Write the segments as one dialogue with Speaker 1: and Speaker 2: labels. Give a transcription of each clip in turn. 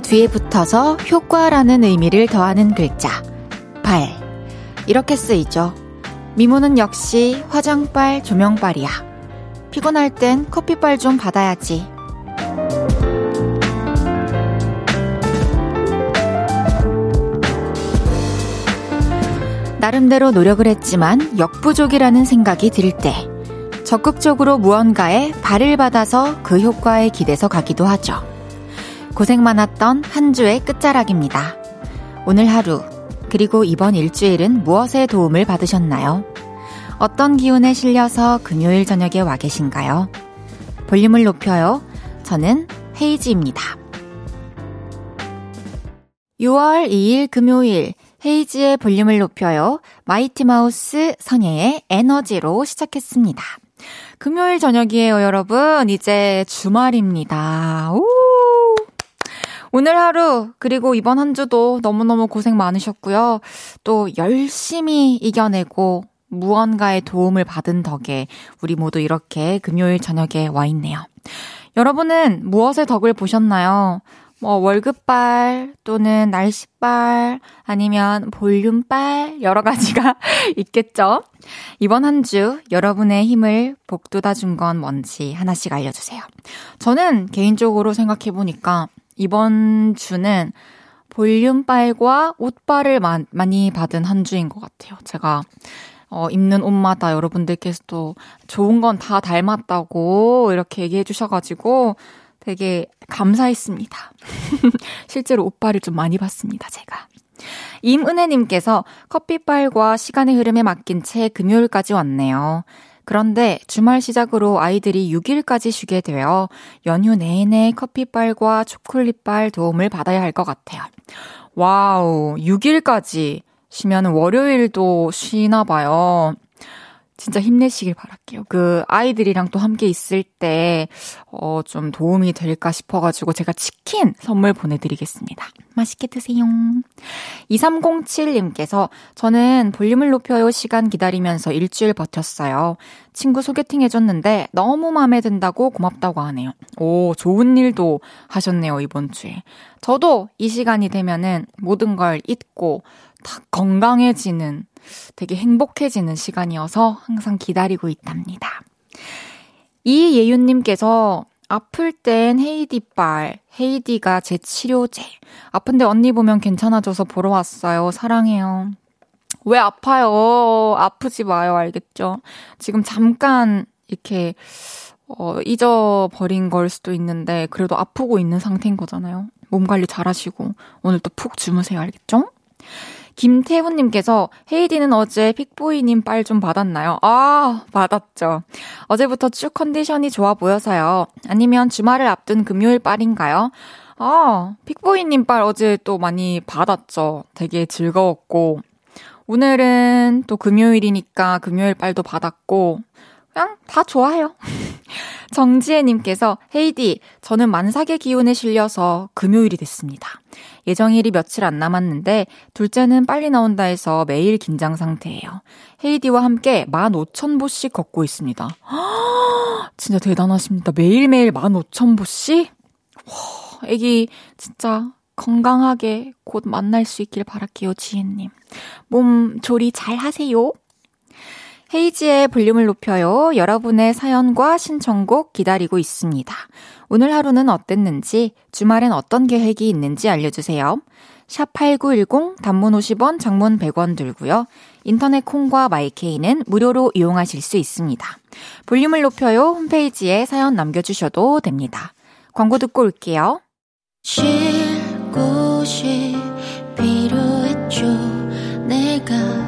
Speaker 1: 뒤에 붙어서 효과라는 의미를 더하는 글자. 발. 이렇게 쓰이죠. 미모는 역시 화장빨, 조명빨이야. 피곤할 땐 커피빨 좀 받아야지. 나름대로 노력을 했지만 역부족이라는 생각이 들 때, 적극적으로 무언가에 발을 받아서 그 효과에 기대서 가기도 하죠. 고생 많았던 한 주의 끝자락입니다. 오늘 하루, 그리고 이번 일주일은 무엇에 도움을 받으셨나요? 어떤 기운에 실려서 금요일 저녁에 와 계신가요? 볼륨을 높여요. 저는 헤이지입니다. 6월 2일 금요일 헤이지의 볼륨을 높여요. 마이티마우스 선예의 에너지로 시작했습니다. 금요일 저녁이에요, 여러분. 이제 주말입니다. 우! 오늘 하루, 그리고 이번 한 주도 너무너무 고생 많으셨고요. 또 열심히 이겨내고 무언가의 도움을 받은 덕에 우리 모두 이렇게 금요일 저녁에 와 있네요. 여러분은 무엇의 덕을 보셨나요? 뭐 월급빨 또는 날씨빨 아니면 볼륨빨 여러 가지가 있겠죠. 이번 한 주 여러분의 힘을 복돋아 준 건 뭔지 하나씩 알려주세요. 저는 개인적으로 생각해 보니까 이번 주는 볼륨빨과 옷빨을 마, 많이 받은 한 주인 것 같아요. 제가 어, 입는 옷마다 여러분들께서 도 좋은 건 다 닮았다고 이렇게 얘기해 주셔가지고 되게 감사했습니다. 실제로 옷빨을 좀 많이 봤습니다, 제가. 임은혜님께서 커피빨과 시간의 흐름에 맡긴 채 금요일까지 왔네요. 그런데 주말 시작으로 아이들이 6일까지 쉬게 되어 연휴 내내 커피빨과 초콜릿빨 도움을 받아야 할 것 같아요. 와우, 6일까지 쉬면 월요일도 쉬나 봐요. 진짜 힘내시길 바랄게요. 그 아이들이랑 또 함께 있을 때, 어, 좀 도움이 될까 싶어가지고 제가 치킨 선물 보내드리겠습니다. 맛있게 드세요. 2307님께서 저는 볼륨을 높여요 시간 기다리면서 일주일 버텼어요. 친구 소개팅 해줬는데 너무 마음에 든다고 고맙다고 하네요. 오, 좋은 일도 하셨네요, 이번 주에. 저도 이 시간이 되면은 모든 걸 잊고 다 건강해지는 되게 행복해지는 시간이어서 항상 기다리고 있답니다. 이예윤님께서 아플 땐 헤이디빨, 헤이디가 제 치료제. 아픈데 언니 보면 괜찮아져서 보러 왔어요. 사랑해요. 왜 아파요? 아프지 마요. 알겠죠? 지금 잠깐 이렇게 어, 잊어버린 걸 수도 있는데 그래도 아프고 있는 상태인 거잖아요. 몸 관리 잘 하시고 오늘 또 푹 주무세요. 알겠죠? 김태훈님께서 헤이디는 어제 픽보이님 빨 좀 받았나요? 아, 받았죠. 어제부터 쭉 컨디션이 좋아 보여서요. 아니면 주말을 앞둔 금요일 빨인가요? 아, 픽보이님 빨 어제 또 많이 받았죠. 되게 즐거웠고. 오늘은 또 금요일이니까 금요일 빨도 받았고, 그냥 다 좋아요. 정지혜님께서 헤이디, 저는 만삭의 기운에 실려서 금요일이 됐습니다. 예정일이 며칠 안 남았는데 둘째는 빨리 나온다 해서 매일 긴장 상태예요. 헤이디와 함께 15,000보씩 걷고 있습니다. 진짜 대단하십니다. 매일매일 15,000보씩? 와, 애기 진짜 건강하게 곧 만날 수 있길 바랄게요, 지혜님. 몸 조리 잘 하세요. 헤이지의 볼륨을 높여요. 여러분의 사연과 신청곡 기다리고 있습니다. 오늘 하루는 어땠는지, 주말엔 어떤 계획이 있는지 알려주세요. 샵8910 단문 50원, 장문 100원 들고요. 인터넷 콩과 마이케이는 무료로 이용하실 수 있습니다. 볼륨을 높여요. 홈페이지에 사연 남겨주셔도 됩니다. 광고 듣고 올게요. 쉴 곳이 필요했죠. 내가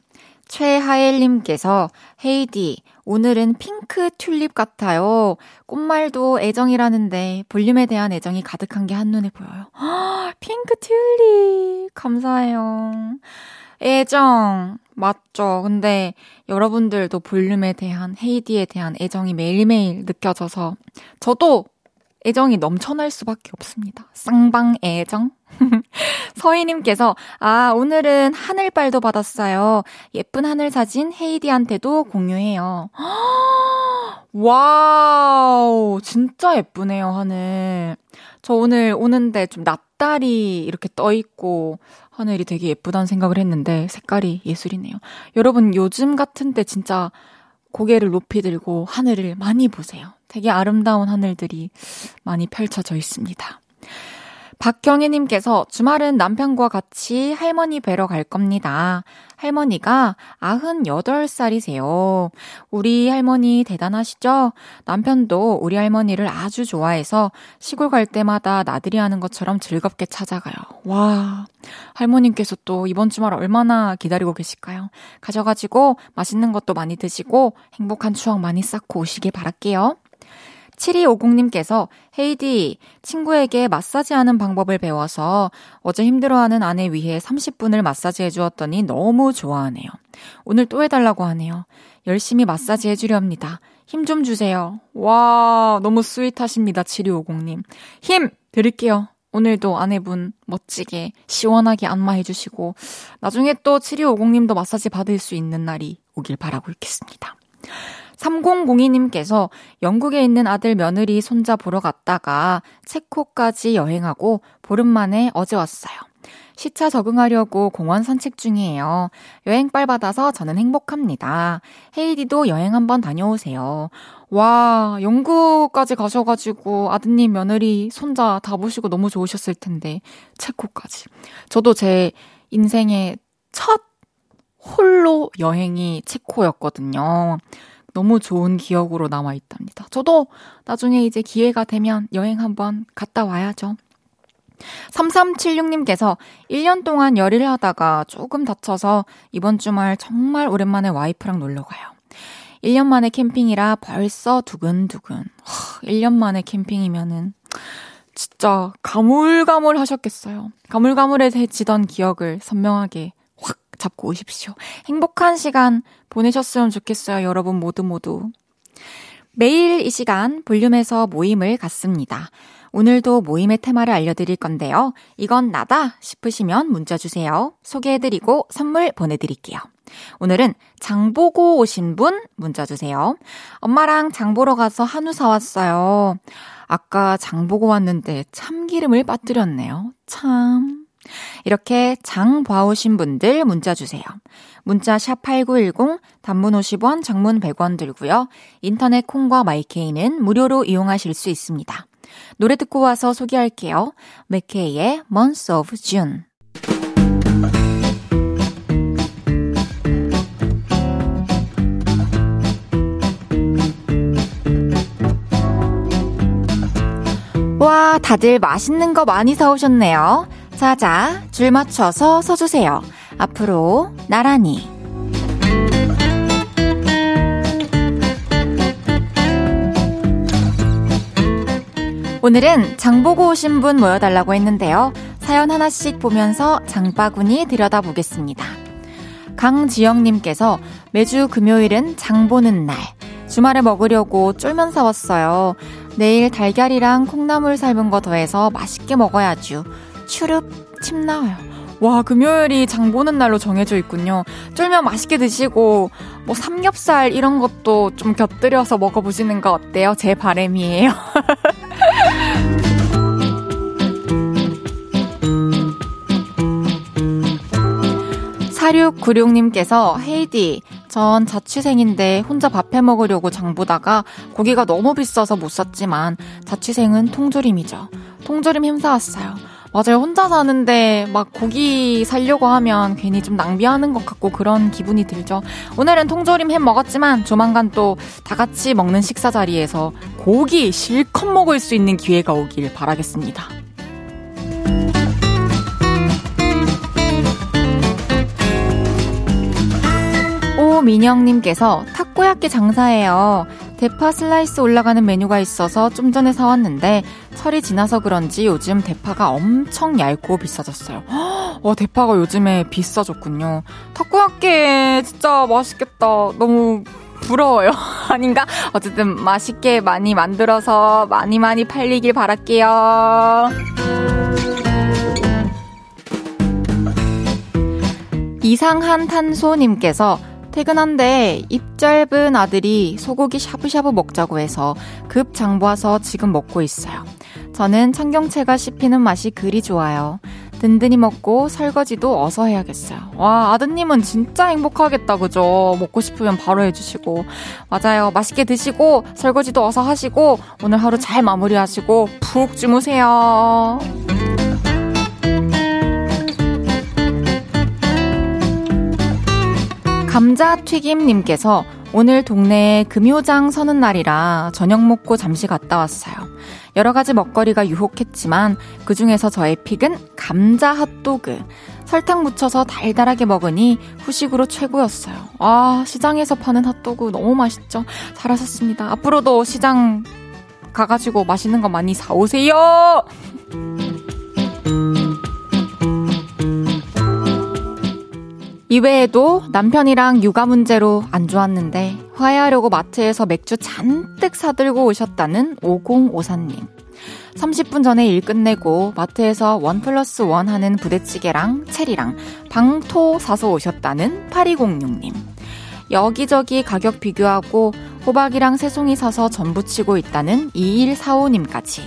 Speaker 1: 최하엘님께서 헤이디, 오늘은 핑크 튤립 같아요. 꽃말도 애정이라는데 볼륨에 대한 애정이 가득한 게 한눈에 보여요. 핑크 튤립. 감사해요. 애정. 맞죠. 근데 여러분들도 볼륨에 대한, 헤이디에 대한 애정이 매일매일 느껴져서 저도 애정이 넘쳐날 수밖에 없습니다. 쌍방 애정? 서희님께서, 아, 오늘은 하늘빨도 받았어요. 예쁜 하늘 사진 헤이디한테도 공유해요. 와우, 진짜 예쁘네요, 하늘. 저 오늘 오는데 좀 낮달이 이렇게 떠있고, 하늘이 되게 예쁘다는 생각을 했는데, 색깔이 예술이네요. 여러분, 요즘 같은 때 진짜 고개를 높이 들고 하늘을 많이 보세요. 되게 아름다운 하늘들이 많이 펼쳐져 있습니다. 박경희님께서 주말은 남편과 같이 할머니 뵈러 갈 겁니다. 할머니가 98살이세요. 우리 할머니 대단하시죠? 남편도 우리 할머니를 아주 좋아해서 시골 갈 때마다 나들이 하는 것처럼 즐겁게 찾아가요. 와, 할머님께서 또 이번 주말 얼마나 기다리고 계실까요? 가셔가지고 맛있는 것도 많이 드시고 행복한 추억 많이 쌓고 오시길 바랄게요. 7250님께서 헤이디, 친구에게 마사지 하는 방법을 배워서 어제 힘들어하는 아내 위해 30분을 마사지 해주었더니 너무 좋아하네요. 오늘 또 해달라고 하네요. 열심히 마사지 해주려 합니다. 힘 좀 주세요. 와, 너무 스윗하십니다. 7250님. 힘! 드릴게요. 오늘도 아내분 멋지게 시원하게 안마해주시고 나중에 또 7250님도 마사지 받을 수 있는 날이 오길 바라고 있겠습니다. 3002님께서 영국에 있는 아들 며느리 손자 보러 갔다가 체코까지 여행하고 보름 만에 어제 왔어요. 시차 적응하려고 공원 산책 중이에요. 여행빨 받아서 저는 행복합니다. 헤이디도 여행 한번 다녀오세요. 와, 영국까지 가셔가지고 아드님, 며느리, 손자 다 보시고 너무 좋으셨을 텐데, 체코까지. 저도 제 인생의 첫 홀로 여행이 체코였거든요. 너무 좋은 기억으로 남아 있답니다. 저도 나중에 이제 기회가 되면 여행 한번 갔다 와야죠. 3376님께서 1년 동안 열의를 하다가 조금 다쳐서 이번 주말 정말 오랜만에 와이프랑 놀러 가요. 1년 만에 캠핑이라 벌써 두근두근. 하, 1년 만에 캠핑이면은 진짜 가물가물 하셨겠어요. 가물가물해지던 기억을 선명하게 잡고 오십시오. 행복한 시간 보내셨으면 좋겠어요. 여러분 모두 모두. 매일 이 시간 볼륨에서 모임을 갖습니다. 오늘도 모임의 테마를 알려드릴 건데요. 이건 나다 싶으시면 문자 주세요. 소개해드리고 선물 보내드릴게요. 오늘은 장 보고 오신 분 문자 주세요. 엄마랑 장 보러 가서 한우 사왔어요. 아까 장 보고 왔는데 참기름을 빠뜨렸네요. 참. 이렇게 장 봐오신 분들 문자 주세요. 문자 샵 8910, 단문 50원, 장문 100원 들고요. 인터넷 콩과 마이케이는 무료로 이용하실 수 있습니다. 노래 듣고 와서 소개할게요. 맥케이의 Months of June. 와, 다들 맛있는 거 많이 사오셨네요. 자자, 줄 맞춰서 서주세요. 앞으로 나란히. 오늘은 장 보고 오신 분 모여달라고 했는데요. 사연 하나씩 보면서 장바구니 들여다보겠습니다. 강지영님께서 매주 금요일은 장 보는 날. 주말에 먹으려고 쫄면 사왔어요. 내일 달걀이랑 콩나물 삶은 거 더해서 맛있게 먹어야죠. 추릅 침 나와요. 와, 금요일이 장 보는 날로 정해져 있군요. 쫄면 맛있게 드시고, 뭐, 삼겹살 이런 것도 좀 곁들여서 먹어보시는 거 어때요? 제 바램이에요. 4696님께서 헤이디, 전 자취생인데 혼자 밥해 먹으려고 장 보다가 고기가 너무 비싸서 못 샀지만 자취생은 통조림이죠. 통조림 힘사왔어요. 맞아요. 혼자 사는데 막 고기 살려고 하면 괜히 좀 낭비하는 것 같고 그런 기분이 들죠. 오늘은 통조림 햄 먹었지만 조만간 또 다 같이 먹는 식사 자리에서 고기 실컷 먹을 수 있는 기회가 오길 바라겠습니다. 조민영님께서 타코야끼 장사예요. 대파 슬라이스 올라가는 메뉴가 있어서 좀 전에 사왔는데 철이 지나서 그런지 요즘 대파가 엄청 얇고 비싸졌어요. 와, 대파가 요즘에 비싸졌군요. 타코야끼 진짜 맛있겠다. 너무 부러워요. 아닌가? 어쨌든 맛있게 많이 만들어서 많이 많이 팔리길 바랄게요. 이상한 탄소님께서 퇴근한데 입 짧은 아들이 소고기 샤브샤브 먹자고 해서 급 장보아서 지금 먹고 있어요. 저는 청경채가 씹히는 맛이 그리 좋아요. 든든히 먹고 설거지도 어서 해야겠어요. 와, 아드님은 진짜 행복하겠다, 그죠? 먹고 싶으면 바로 해주시고. 맞아요. 맛있게 드시고, 설거지도 어서 하시고, 오늘 하루 잘 마무리하시고, 푹 주무세요. 감자튀김님께서 오늘 동네에 금요장 서는 날이라 저녁 먹고 잠시 갔다 왔어요. 여러 가지 먹거리가 유혹했지만 그 중에서 저의 픽은 감자 핫도그. 설탕 묻혀서 달달하게 먹으니 후식으로 최고였어요. 아, 시장에서 파는 핫도그 너무 맛있죠? 잘하셨습니다. 앞으로도 시장 가가지고 맛있는 거 많이 사오세요! 이외에도 남편이랑 육아 문제로 안 좋았는데 화해하려고 마트에서 맥주 잔뜩 사들고 오셨다는 5054님. 30분 전에 일 끝내고 마트에서 원 플러스 원 하는 부대찌개랑 체리랑 방토 사서 오셨다는 8206님. 여기저기 가격 비교하고 호박이랑 새송이 사서 전부 치고 있다는 2145님까지.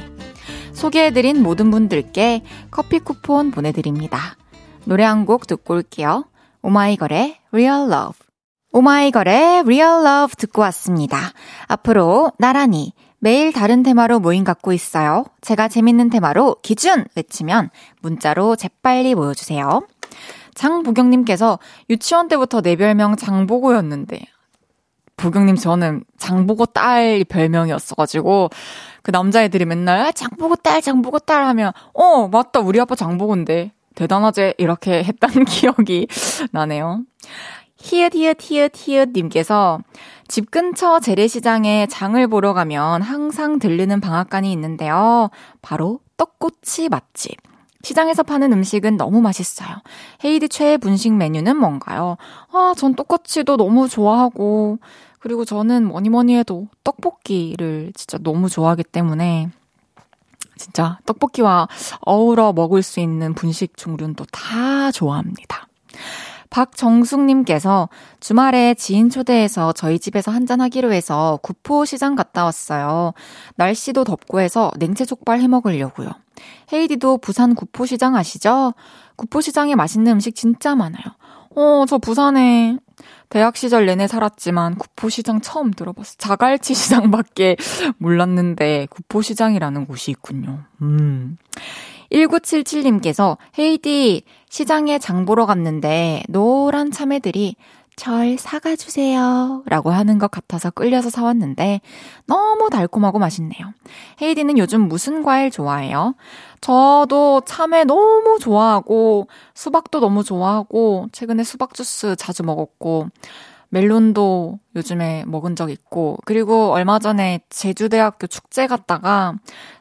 Speaker 1: 소개해드린 모든 분들께 커피 쿠폰 보내드립니다. 노래 한 곡 듣고 올게요. 오마이걸의 Real Love. 오마이걸의 Real Love 듣고 왔습니다. 앞으로 나란히 매일 다른 테마로 모임 갖고 있어요. 제가 재밌는 테마로 기준 외치면 문자로 재빨리 모여주세요. 장보경님께서 유치원 때부터 내 별명 장보고였는데 보경님 저는 장보고 딸 별명이었어가지고 그 남자애들이 맨날 아, 장보고 딸 장보고 딸 하면 어 맞다 우리 아빠 장보고인데 대단하제 이렇게 했던 기억이 나네요. 히읗 히읗 히읗 히읗 님께서 집 근처 재래시장에 장을 보러 가면 항상 들르는 방앗간이 있는데요. 바로 떡꼬치 맛집. 시장에서 파는 음식은 너무 맛있어요. 헤이디 최애 분식 메뉴는 뭔가요? 아, 전 떡꼬치도 너무 좋아하고, 그리고 저는 뭐니 뭐니 해도 떡볶이를 진짜 너무 좋아하기 때문에 진짜 떡볶이와 어우러 먹을 수 있는 분식 종류는 또 다 좋아합니다. 박정숙님께서 주말에 지인 초대해서 저희 집에서 한잔하기로 해서 구포시장 갔다 왔어요. 날씨도 덥고 해서 냉채 족발 해 먹으려고요. 헤이디도 부산 구포시장 아시죠? 구포시장에 맛있는 음식 진짜 많아요. 어, 저 부산에 대학 시절 내내 살았지만 구포시장 처음 들어봤어요. 자갈치 시장밖에 몰랐는데 구포시장이라는 곳이 있군요. 음. 1977님께서 헤이디 시장에 장 보러 갔는데 노란 참외들이 절 사가주세요. 라고 하는 것 같아서 끌려서 사왔는데 너무 달콤하고 맛있네요. 헤이디는 요즘 무슨 과일 좋아해요? 저도 참외 너무 좋아하고 수박도 너무 좋아하고 최근에 수박 주스 자주 먹었고 멜론도 요즘에 먹은 적 있고 그리고 얼마 전에 제주대학교 축제 갔다가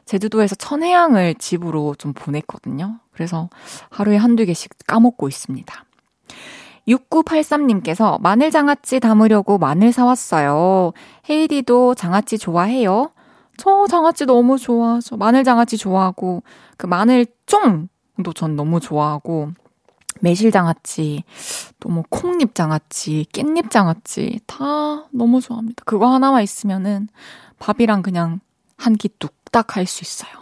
Speaker 1: 제주도에서 천혜향을 집으로 좀 보냈거든요. 그래서 하루에 한두 개씩 까먹고 있습니다. 6983님께서 마늘 장아찌 담으려고 마늘 사왔어요. 헤이디도 장아찌 좋아해요? 저 장아찌 너무 좋아하죠. 마늘 장아찌 좋아하고, 그 마늘 쫑도 전 너무 좋아하고, 매실 장아찌, 또 뭐 콩잎 장아찌, 깻잎 장아찌, 다 너무 좋아합니다. 그거 하나만 있으면은 밥이랑 그냥 한 끼 뚝딱 할 수 있어요.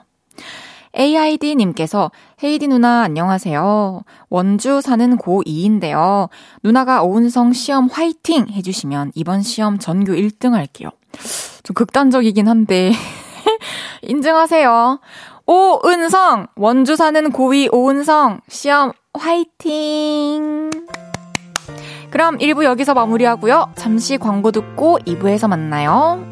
Speaker 1: AID님께서 헤이디 누나 안녕하세요. 원주 사는 고2인데요. 누나가 오은성 시험 화이팅 해주시면 이번 시험 전교 1등 할게요. 좀 극단적이긴 한데 인증하세요. 오은성 원주 사는 고2 오은성 시험 화이팅. 그럼 1부 여기서 마무리하고요. 잠시 광고 듣고 2부에서 만나요.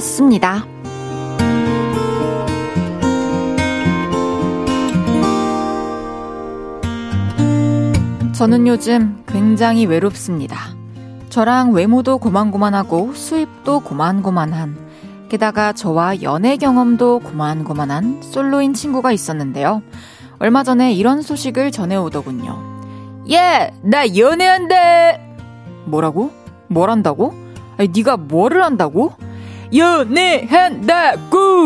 Speaker 1: 다녀왔습니다. 저는 요즘 굉장히 외롭습니다. 저랑 외모도 고만고만하고 수입도 고만고만한 게다가 저와 연애 경험도 고만고만한 솔로인 친구가 있었는데요. 얼마 전에 이런 소식을 전해오더군요. 예, 나 연애한대. 뭐라고? 뭘 한다고? 아니, 네가 뭐를 한다고? 연애한다고!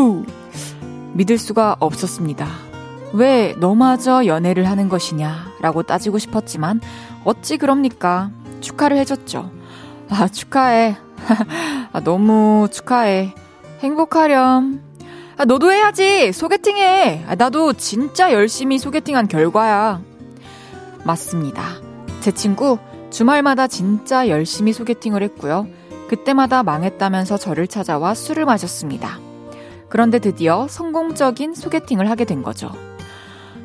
Speaker 1: 믿을 수가 없었습니다. 왜 너마저 연애를 하는 것이냐 라고 따지고 싶었지만 어찌 그럽니까? 축하를 해줬죠. 아, 축하해. 아, 너무 축하해. 행복하렴. 아, 너도 해야지. 소개팅해. 아, 나도 진짜 열심히 소개팅한 결과야. 맞습니다. 제 친구 주말마다 진짜 열심히 소개팅을 했고요. 그때마다 망했다면서 저를 찾아와 술을 마셨습니다. 그런데 드디어 성공적인 소개팅을 하게 된 거죠.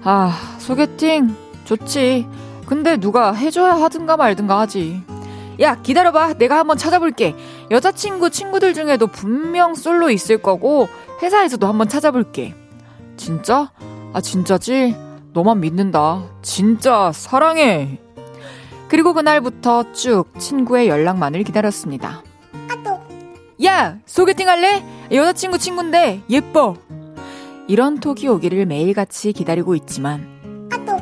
Speaker 1: 아, 소개팅 좋지. 근데 누가 해줘야 하든가 말든가 하지. 야, 기다려봐. 내가 한번 찾아볼게. 여자친구 친구들 중에도 분명 솔로 있을 거고, 회사에서도 한번 찾아볼게. 진짜? 아, 진짜지? 너만 믿는다. 진짜 사랑해. 그리고 그날부터 쭉 친구의 연락만을 기다렸습니다. 야! 소개팅 할래? 여자친구 친구인데, 예뻐. 이런 톡이 오기를 매일같이 기다리고 있지만 아또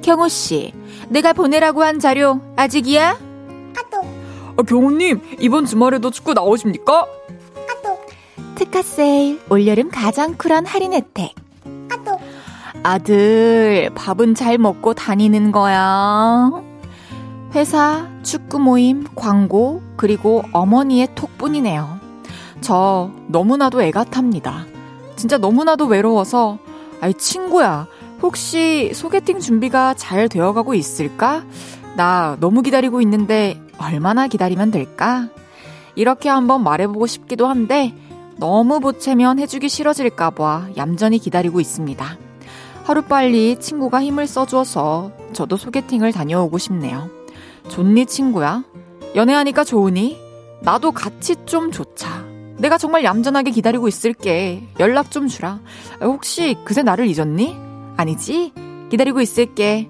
Speaker 1: 경호 씨, 내가 보내라고 한 자료 아직이야? 아또
Speaker 2: 아, 경호님 이번 주말에도 축구 나오십니까?
Speaker 1: 아또 특가 세일 올여름 가장 쿨한 할인 혜택. 아또 아들 밥은 잘 먹고 다니는 거야. 회사, 축구 모임, 광고, 그리고 어머니의 톡뿐이네요. 저 너무나도 애가 탑니다. 진짜 너무나도 외로워서, 아이, 친구야, 혹시 소개팅 준비가 잘 되어가고 있을까? 나 너무 기다리고 있는데 얼마나 기다리면 될까? 이렇게 한번 말해보고 싶기도 한데 너무 보채면 해주기 싫어질까봐 얌전히 기다리고 있습니다. 하루빨리 친구가 힘을 써주어서 저도 소개팅을 다녀오고 싶네요. 좋니 친구야? 연애하니까 좋으니? 나도 같이 좀 좋자. 내가 정말 얌전하게 기다리고 있을게. 연락 좀 주라. 혹시 그새 나를 잊었니? 아니지? 기다리고 있을게.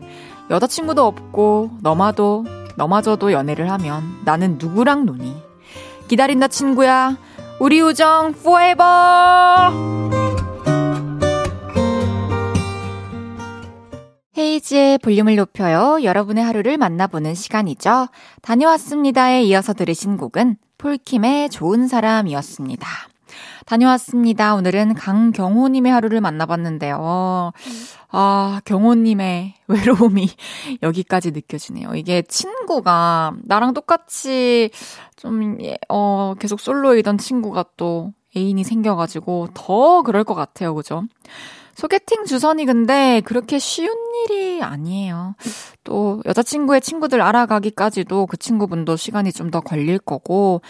Speaker 1: 여자친구도 없고, 너마도, 너마저도 연애를 하면 나는 누구랑 노니? 기다린다, 친구야. 우리 우정, forever! 헤이지의 볼륨을 높여요. 여러분의 하루를 만나보는 시간이죠. 다녀왔습니다에 이어서 들으신 곡은 폴킴의 좋은 사람이었습니다. 다녀왔습니다. 오늘은 강경호님의 하루를 만나봤는데요. 아, 경호님의 외로움이 여기까지 느껴지네요. 이게 친구가 나랑 똑같이 좀, 예, 어, 계속 솔로이던 친구가 또 애인이 생겨가지고 더 그럴 것 같아요. 그죠? 소개팅 주선이 근데 그렇게 쉬운 일이 아니에요. 또 여자친구의 친구들 알아가기까지도 그 친구분도 시간이 좀 더 걸릴 거고,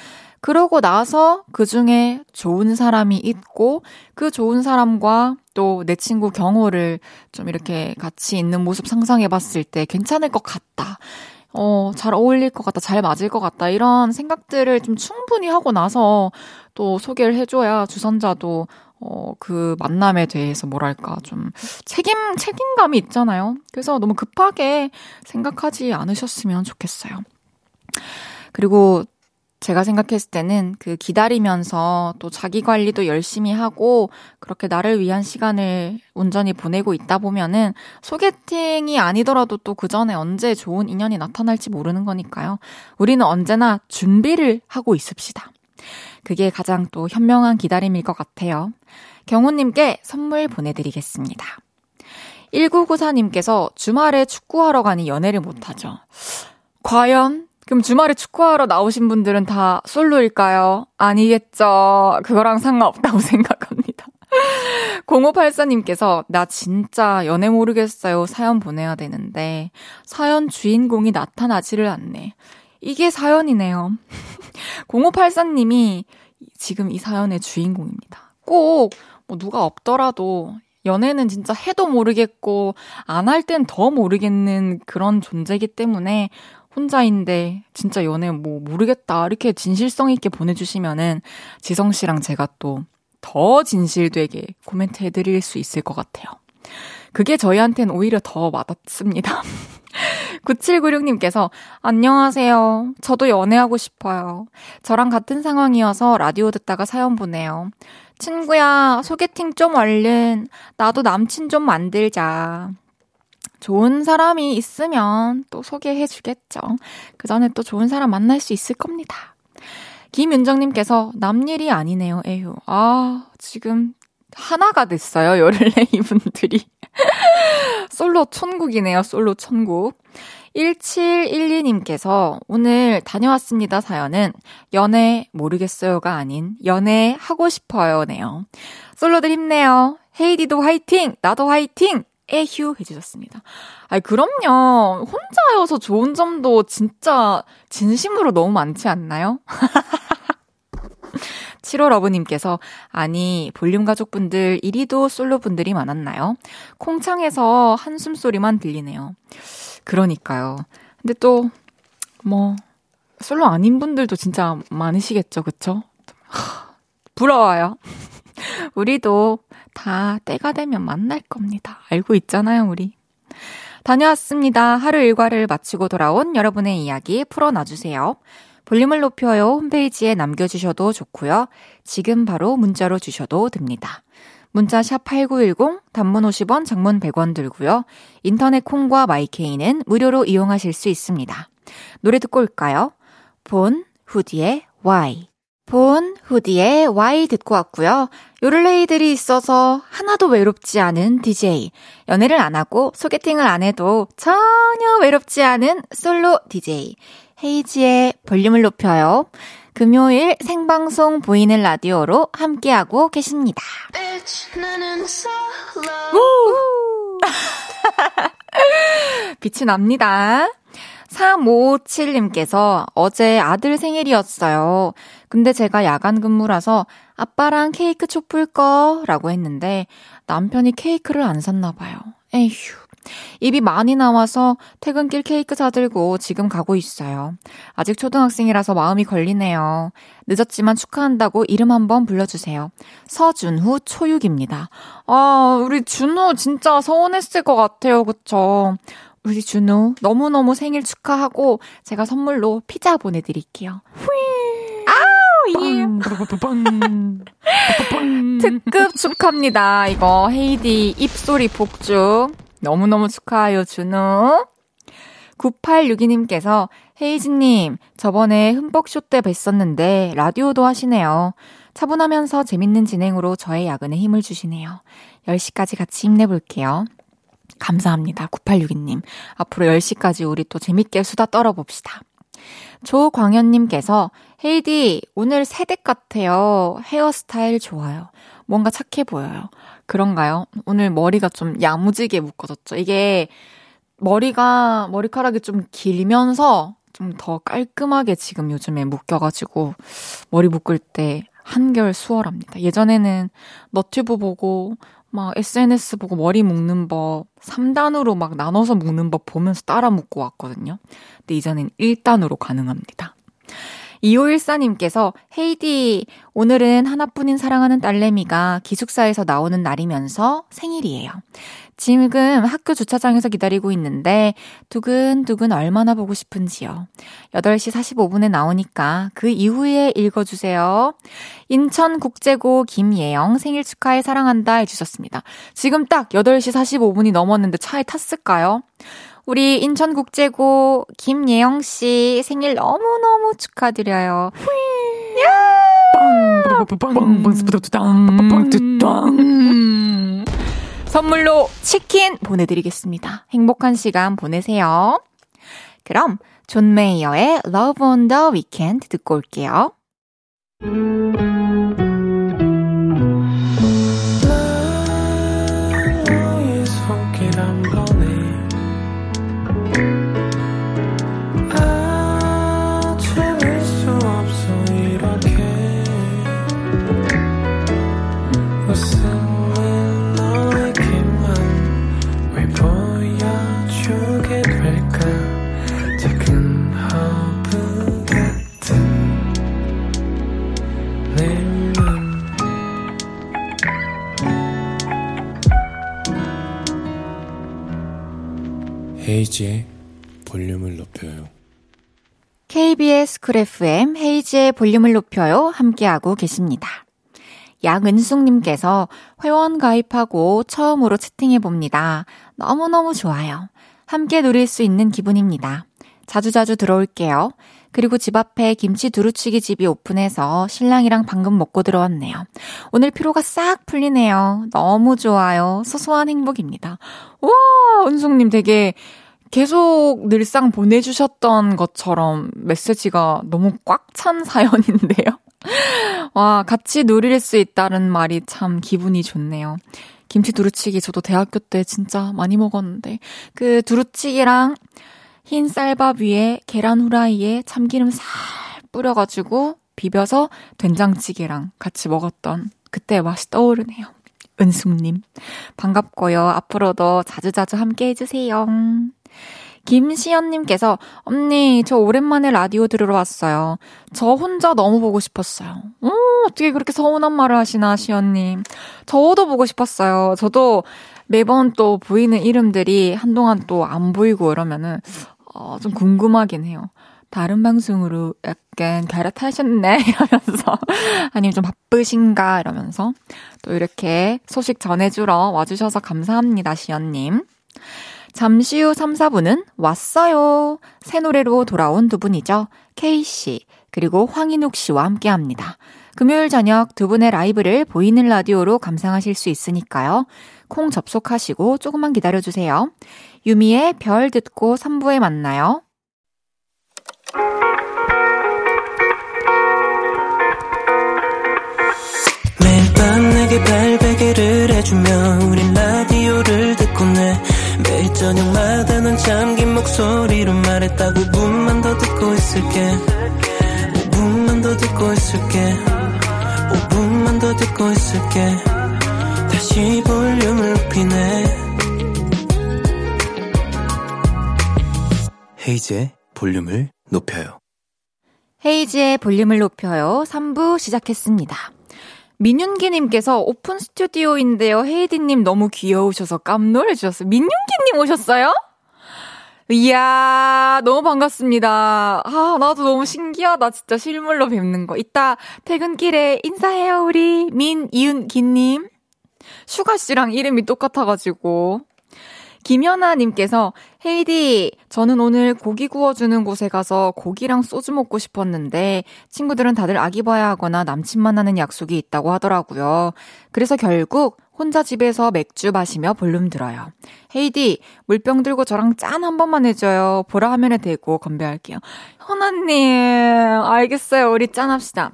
Speaker 1: 그러고 나서 그 중에 좋은 사람이 있고, 그 좋은 사람과 또 내 친구 경호를 좀 이렇게 같이 있는 모습 상상해 봤을 때 괜찮을 것 같다. 어, 잘 어울릴 것 같다, 잘 맞을 것 같다, 이런 생각들을 좀 충분히 하고 나서 또 소개를 해줘야 주선자도 어, 그 만남에 대해서 뭐랄까, 좀 책임, 책임감이 있잖아요. 그래서 너무 급하게 생각하지 않으셨으면 좋겠어요. 그리고 제가 생각했을 때는 그 기다리면서 또 자기 관리도 열심히 하고 그렇게 나를 위한 시간을 온전히 보내고 있다 보면은 소개팅이 아니더라도 또 그 전에 언제 좋은 인연이 나타날지 모르는 거니까요. 우리는 언제나 준비를 하고 있읍시다. 그게 가장 또 현명한 기다림일 것 같아요. 경호님께 선물 보내드리겠습니다. 1994님께서 주말에 축구하러 가니 연애를 못하죠. 과연? 그럼 주말에 축구하러 나오신 분들은 다 솔로일까요? 아니겠죠. 그거랑 상관없다고 생각합니다. 0584님께서 나 진짜 연애 모르겠어요. 사연 보내야 되는데 사연 주인공이 나타나지를 않네. 이게 사연이네요. 0584님이 지금 이 사연의 주인공입니다. 꼭 뭐 누가 없더라도 연애는 진짜 해도 모르겠고 안 할 땐 더 모르겠는 그런 존재이기 때문에 혼자인데 진짜 연애 뭐 모르겠다 이렇게 진실성 있게 보내주시면은 지성 씨랑 제가 또 더 진실되게 코멘트 해드릴 수 있을 것 같아요. 그게 저희한테는 오히려 더 와닿습니다. 9796님께서 안녕하세요. 저도 연애하고 싶어요. 저랑 같은 상황이어서 라디오 듣다가 사연 보내요. 친구야, 소개팅 좀 얼른. 나도 남친 좀 만들자. 좋은 사람이 있으면 또 소개해 주겠죠. 그 전에 또 좋은 사람 만날 수 있을 겁니다. 김윤정님께서 남 일이 아니네요, 에휴. 아, 지금 하나가 됐어요, 요를레 이분들이. 솔로 천국이네요, 솔로 천국. 1712님께서 오늘 다녀왔습니다 사연은 연애 모르겠어요가 아닌 연애 하고 싶어요네요. 솔로들 힘내요. 헤이디도 화이팅! 나도 화이팅! 에휴 해주셨습니다. 아니, 그럼요. 혼자여서 좋은 점도 진짜 진심으로 너무 많지 않나요? 7월 러브님께서, 아니, 볼륨 가족분들 이리도 솔로분들이 많았나요? 콩창에서 한숨 소리만 들리네요. 그러니까요. 근데 또, 뭐, 솔로 아닌 분들도 진짜 많으시겠죠, 그쵸? 부러워요. 우리도 다 때가 되면 만날 겁니다. 알고 있잖아요, 우리. 다녀왔습니다. 하루 일과를 마치고 돌아온 여러분의 이야기 풀어놔주세요. 볼륨을 높여요 홈페이지에 남겨주셔도 좋고요. 지금 바로 문자로 주셔도 됩니다. 문자 샵 8910, 단문 50원, 장문 100원 들고요. 인터넷 콩과 마이케이는 무료로 이용하실 수 있습니다. 노래 듣고 올까요? 본, 후디의 Y. 본, 후디의 Y 듣고 왔고요. 요를레이들이 있어서 하나도 외롭지 않은 DJ. 연애를 안 하고 소개팅을 안 해도 전혀 외롭지 않은 솔로 DJ. 헤이지의 볼륨을 높여요. 금요일 생방송 보이는 라디오로 함께하고 계십니다. 빛이 납니다. 357님께서 어제 아들 생일이었어요. 근데 제가 야간 근무라서 아빠랑 케이크 촛불 거 라고 했는데 남편이 케이크를 안 샀나 봐요. 에휴. 입이 많이 나와서 퇴근길 케이크 사들고 지금 가고 있어요. 아직 초등학생이라서 마음이 걸리네요. 늦었지만 축하한다고 이름 한번 불러주세요. 서준후 초육입니다. 아, 우리 준우 진짜 서운했을 것 같아요. 그쵸? 우리 준우 너무너무 생일 축하하고 제가 선물로 피자 보내드릴게요. 아우, 예. 특급 축하합니다. 이거 헤이디 입소리 복죽. 너무너무 축하해요, 준우. 9862님께서 헤이즈님, 저번에 흠뻑쇼 때 뵀었는데 라디오도 하시네요. 차분하면서 재밌는 진행으로 저의 야근에 힘을 주시네요. 10시까지 같이 힘내볼게요. 감사합니다. 9862님. 앞으로 10시까지 우리 또 재밌게 수다 떨어봅시다. 조광현님께서 헤이디, 오늘 새댁 같아요. 헤어스타일 좋아요. 뭔가 착해 보여요. 그런가요? 오늘 머리가 좀 야무지게 묶어졌죠. 이게 머리가, 머리카락이 좀 길면서 좀 더 깔끔하게 지금 요즘에 묶여가지고 머리 묶을 때 한결 수월합니다. 예전에는 너튜브 보고 막 SNS 보고 머리 묶는 법 3단으로 막 나눠서 묶는 법 보면서 따라 묶고 왔거든요. 근데 이제는 1단으로 가능합니다. 2514님께서 헤이디, 오늘은 하나뿐인 사랑하는 딸내미가 기숙사에서 나오는 날이면서 생일이에요. 지금 학교 주차장에서 기다리고 있는데 두근두근 얼마나 보고 싶은지요. 8시 45분에 나오니까 그 이후에 읽어주세요. 인천국제고 김예영 생일 축하해 사랑한다 해주셨습니다. 지금 딱 8시 45분이 넘었는데 차에 탔을까요? 우리 인천국제고 김예영 씨 생일 너무너무 축하드려요. 선물로 치킨 보내드리겠습니다. 행복한 시간 보내세요. 그럼 존 메이어의 Love on the Weekend 듣고 올게요.
Speaker 3: 헤이지의 볼륨을 높여요.
Speaker 1: KBS 쿨 FM 헤이지의 볼륨을 높여요. 함께하고 계십니다. 양은숙님께서 회원 가입하고 처음으로 채팅해봅니다. 너무너무 좋아요. 함께 누릴 수 있는 기분입니다. 자주자주 들어올게요. 그리고 집 앞에 김치 두루치기 집이 오픈해서 신랑이랑 방금 먹고 들어왔네요. 오늘 피로가 싹 풀리네요. 너무 좋아요. 소소한 행복입니다. 와, 은숙님 되게 계속 늘상 보내주셨던 것처럼 메시지가 너무 꽉 찬 사연인데요. 와, 같이 누릴 수 있다는 말이 참 기분이 좋네요. 김치 두루치기 저도 대학교 때 진짜 많이 먹었는데, 그 두루치기랑 흰 쌀밥 위에 계란 후라이에 참기름 살 뿌려가지고 비벼서 된장찌개랑 같이 먹었던 그때 맛이 떠오르네요. 은숙님. 반갑고요. 앞으로도 자주자주 함께 해주세요. 김시연님께서, 언니, 저 오랜만에 라디오 들으러 왔어요. 저 혼자 너무 보고 싶었어요. 오, 어떻게 그렇게 서운한 말을 하시나, 시연님. 저도 보고 싶었어요. 저도 매번 또 보이는 이름들이 한동안 또 안 보이고 이러면은, 어, 좀 궁금하긴 해요. 다른 방송으로 약간 갈아타셨네? 이러면서. 아니면 좀 바쁘신가? 이러면서. 또 이렇게 소식 전해주러 와주셔서 감사합니다, 시연님. 잠시 후 3, 4분은 왔어요. 새 노래로 돌아온 두 분이죠. K씨, 그리고 황인욱 씨와 함께 합니다. 금요일 저녁 두 분의 라이브를 보이는 라디오로 감상하실 수 있으니까요. 콩 접속하시고 조금만 기다려주세요. 유미의 별 듣고 3부에 만나요.
Speaker 4: 매일 밤 내게 발베개를 해주며 우린 라디오를 듣고 내. 매일 저녁마다 넌 잠긴 목소리로 말했다 5분만 더 듣고 있을게. 5분만 더 듣고 있을게. 5분만 더 듣고 있을게. 다시 볼륨을 높이네
Speaker 5: 헤이즈의 볼륨을 높여요.
Speaker 1: 헤이즈의 볼륨을 높여요. 3부 시작했습니다. 민윤기님께서 오픈 스튜디오인데요. 헤이즈님 너무 귀여우셔서 깜놀해 주셨어요. 민윤기님 오셨어요? 이야, 너무 반갑습니다. 아, 나도 너무 신기하다. 진짜 실물로 뵙는 거. 이따 퇴근길에 인사해요, 우리 민윤기님. 슈가 씨랑 이름이 똑같아가지고. 김연아님께서 헤이디, 저는 오늘 고기 구워주는 곳에 가서 고기랑 소주 먹고 싶었는데 친구들은 다들 아기 봐야 하거나 남친 만나는 약속이 있다고 하더라고요. 그래서 결국 혼자 집에서 맥주 마시며 볼륨 들어요. 헤이디, 물병 들고 저랑 짠 한 번만 해줘요. 보라 화면에 대고 건배할게요. 현아님, 알겠어요. 우리 짠 합시다.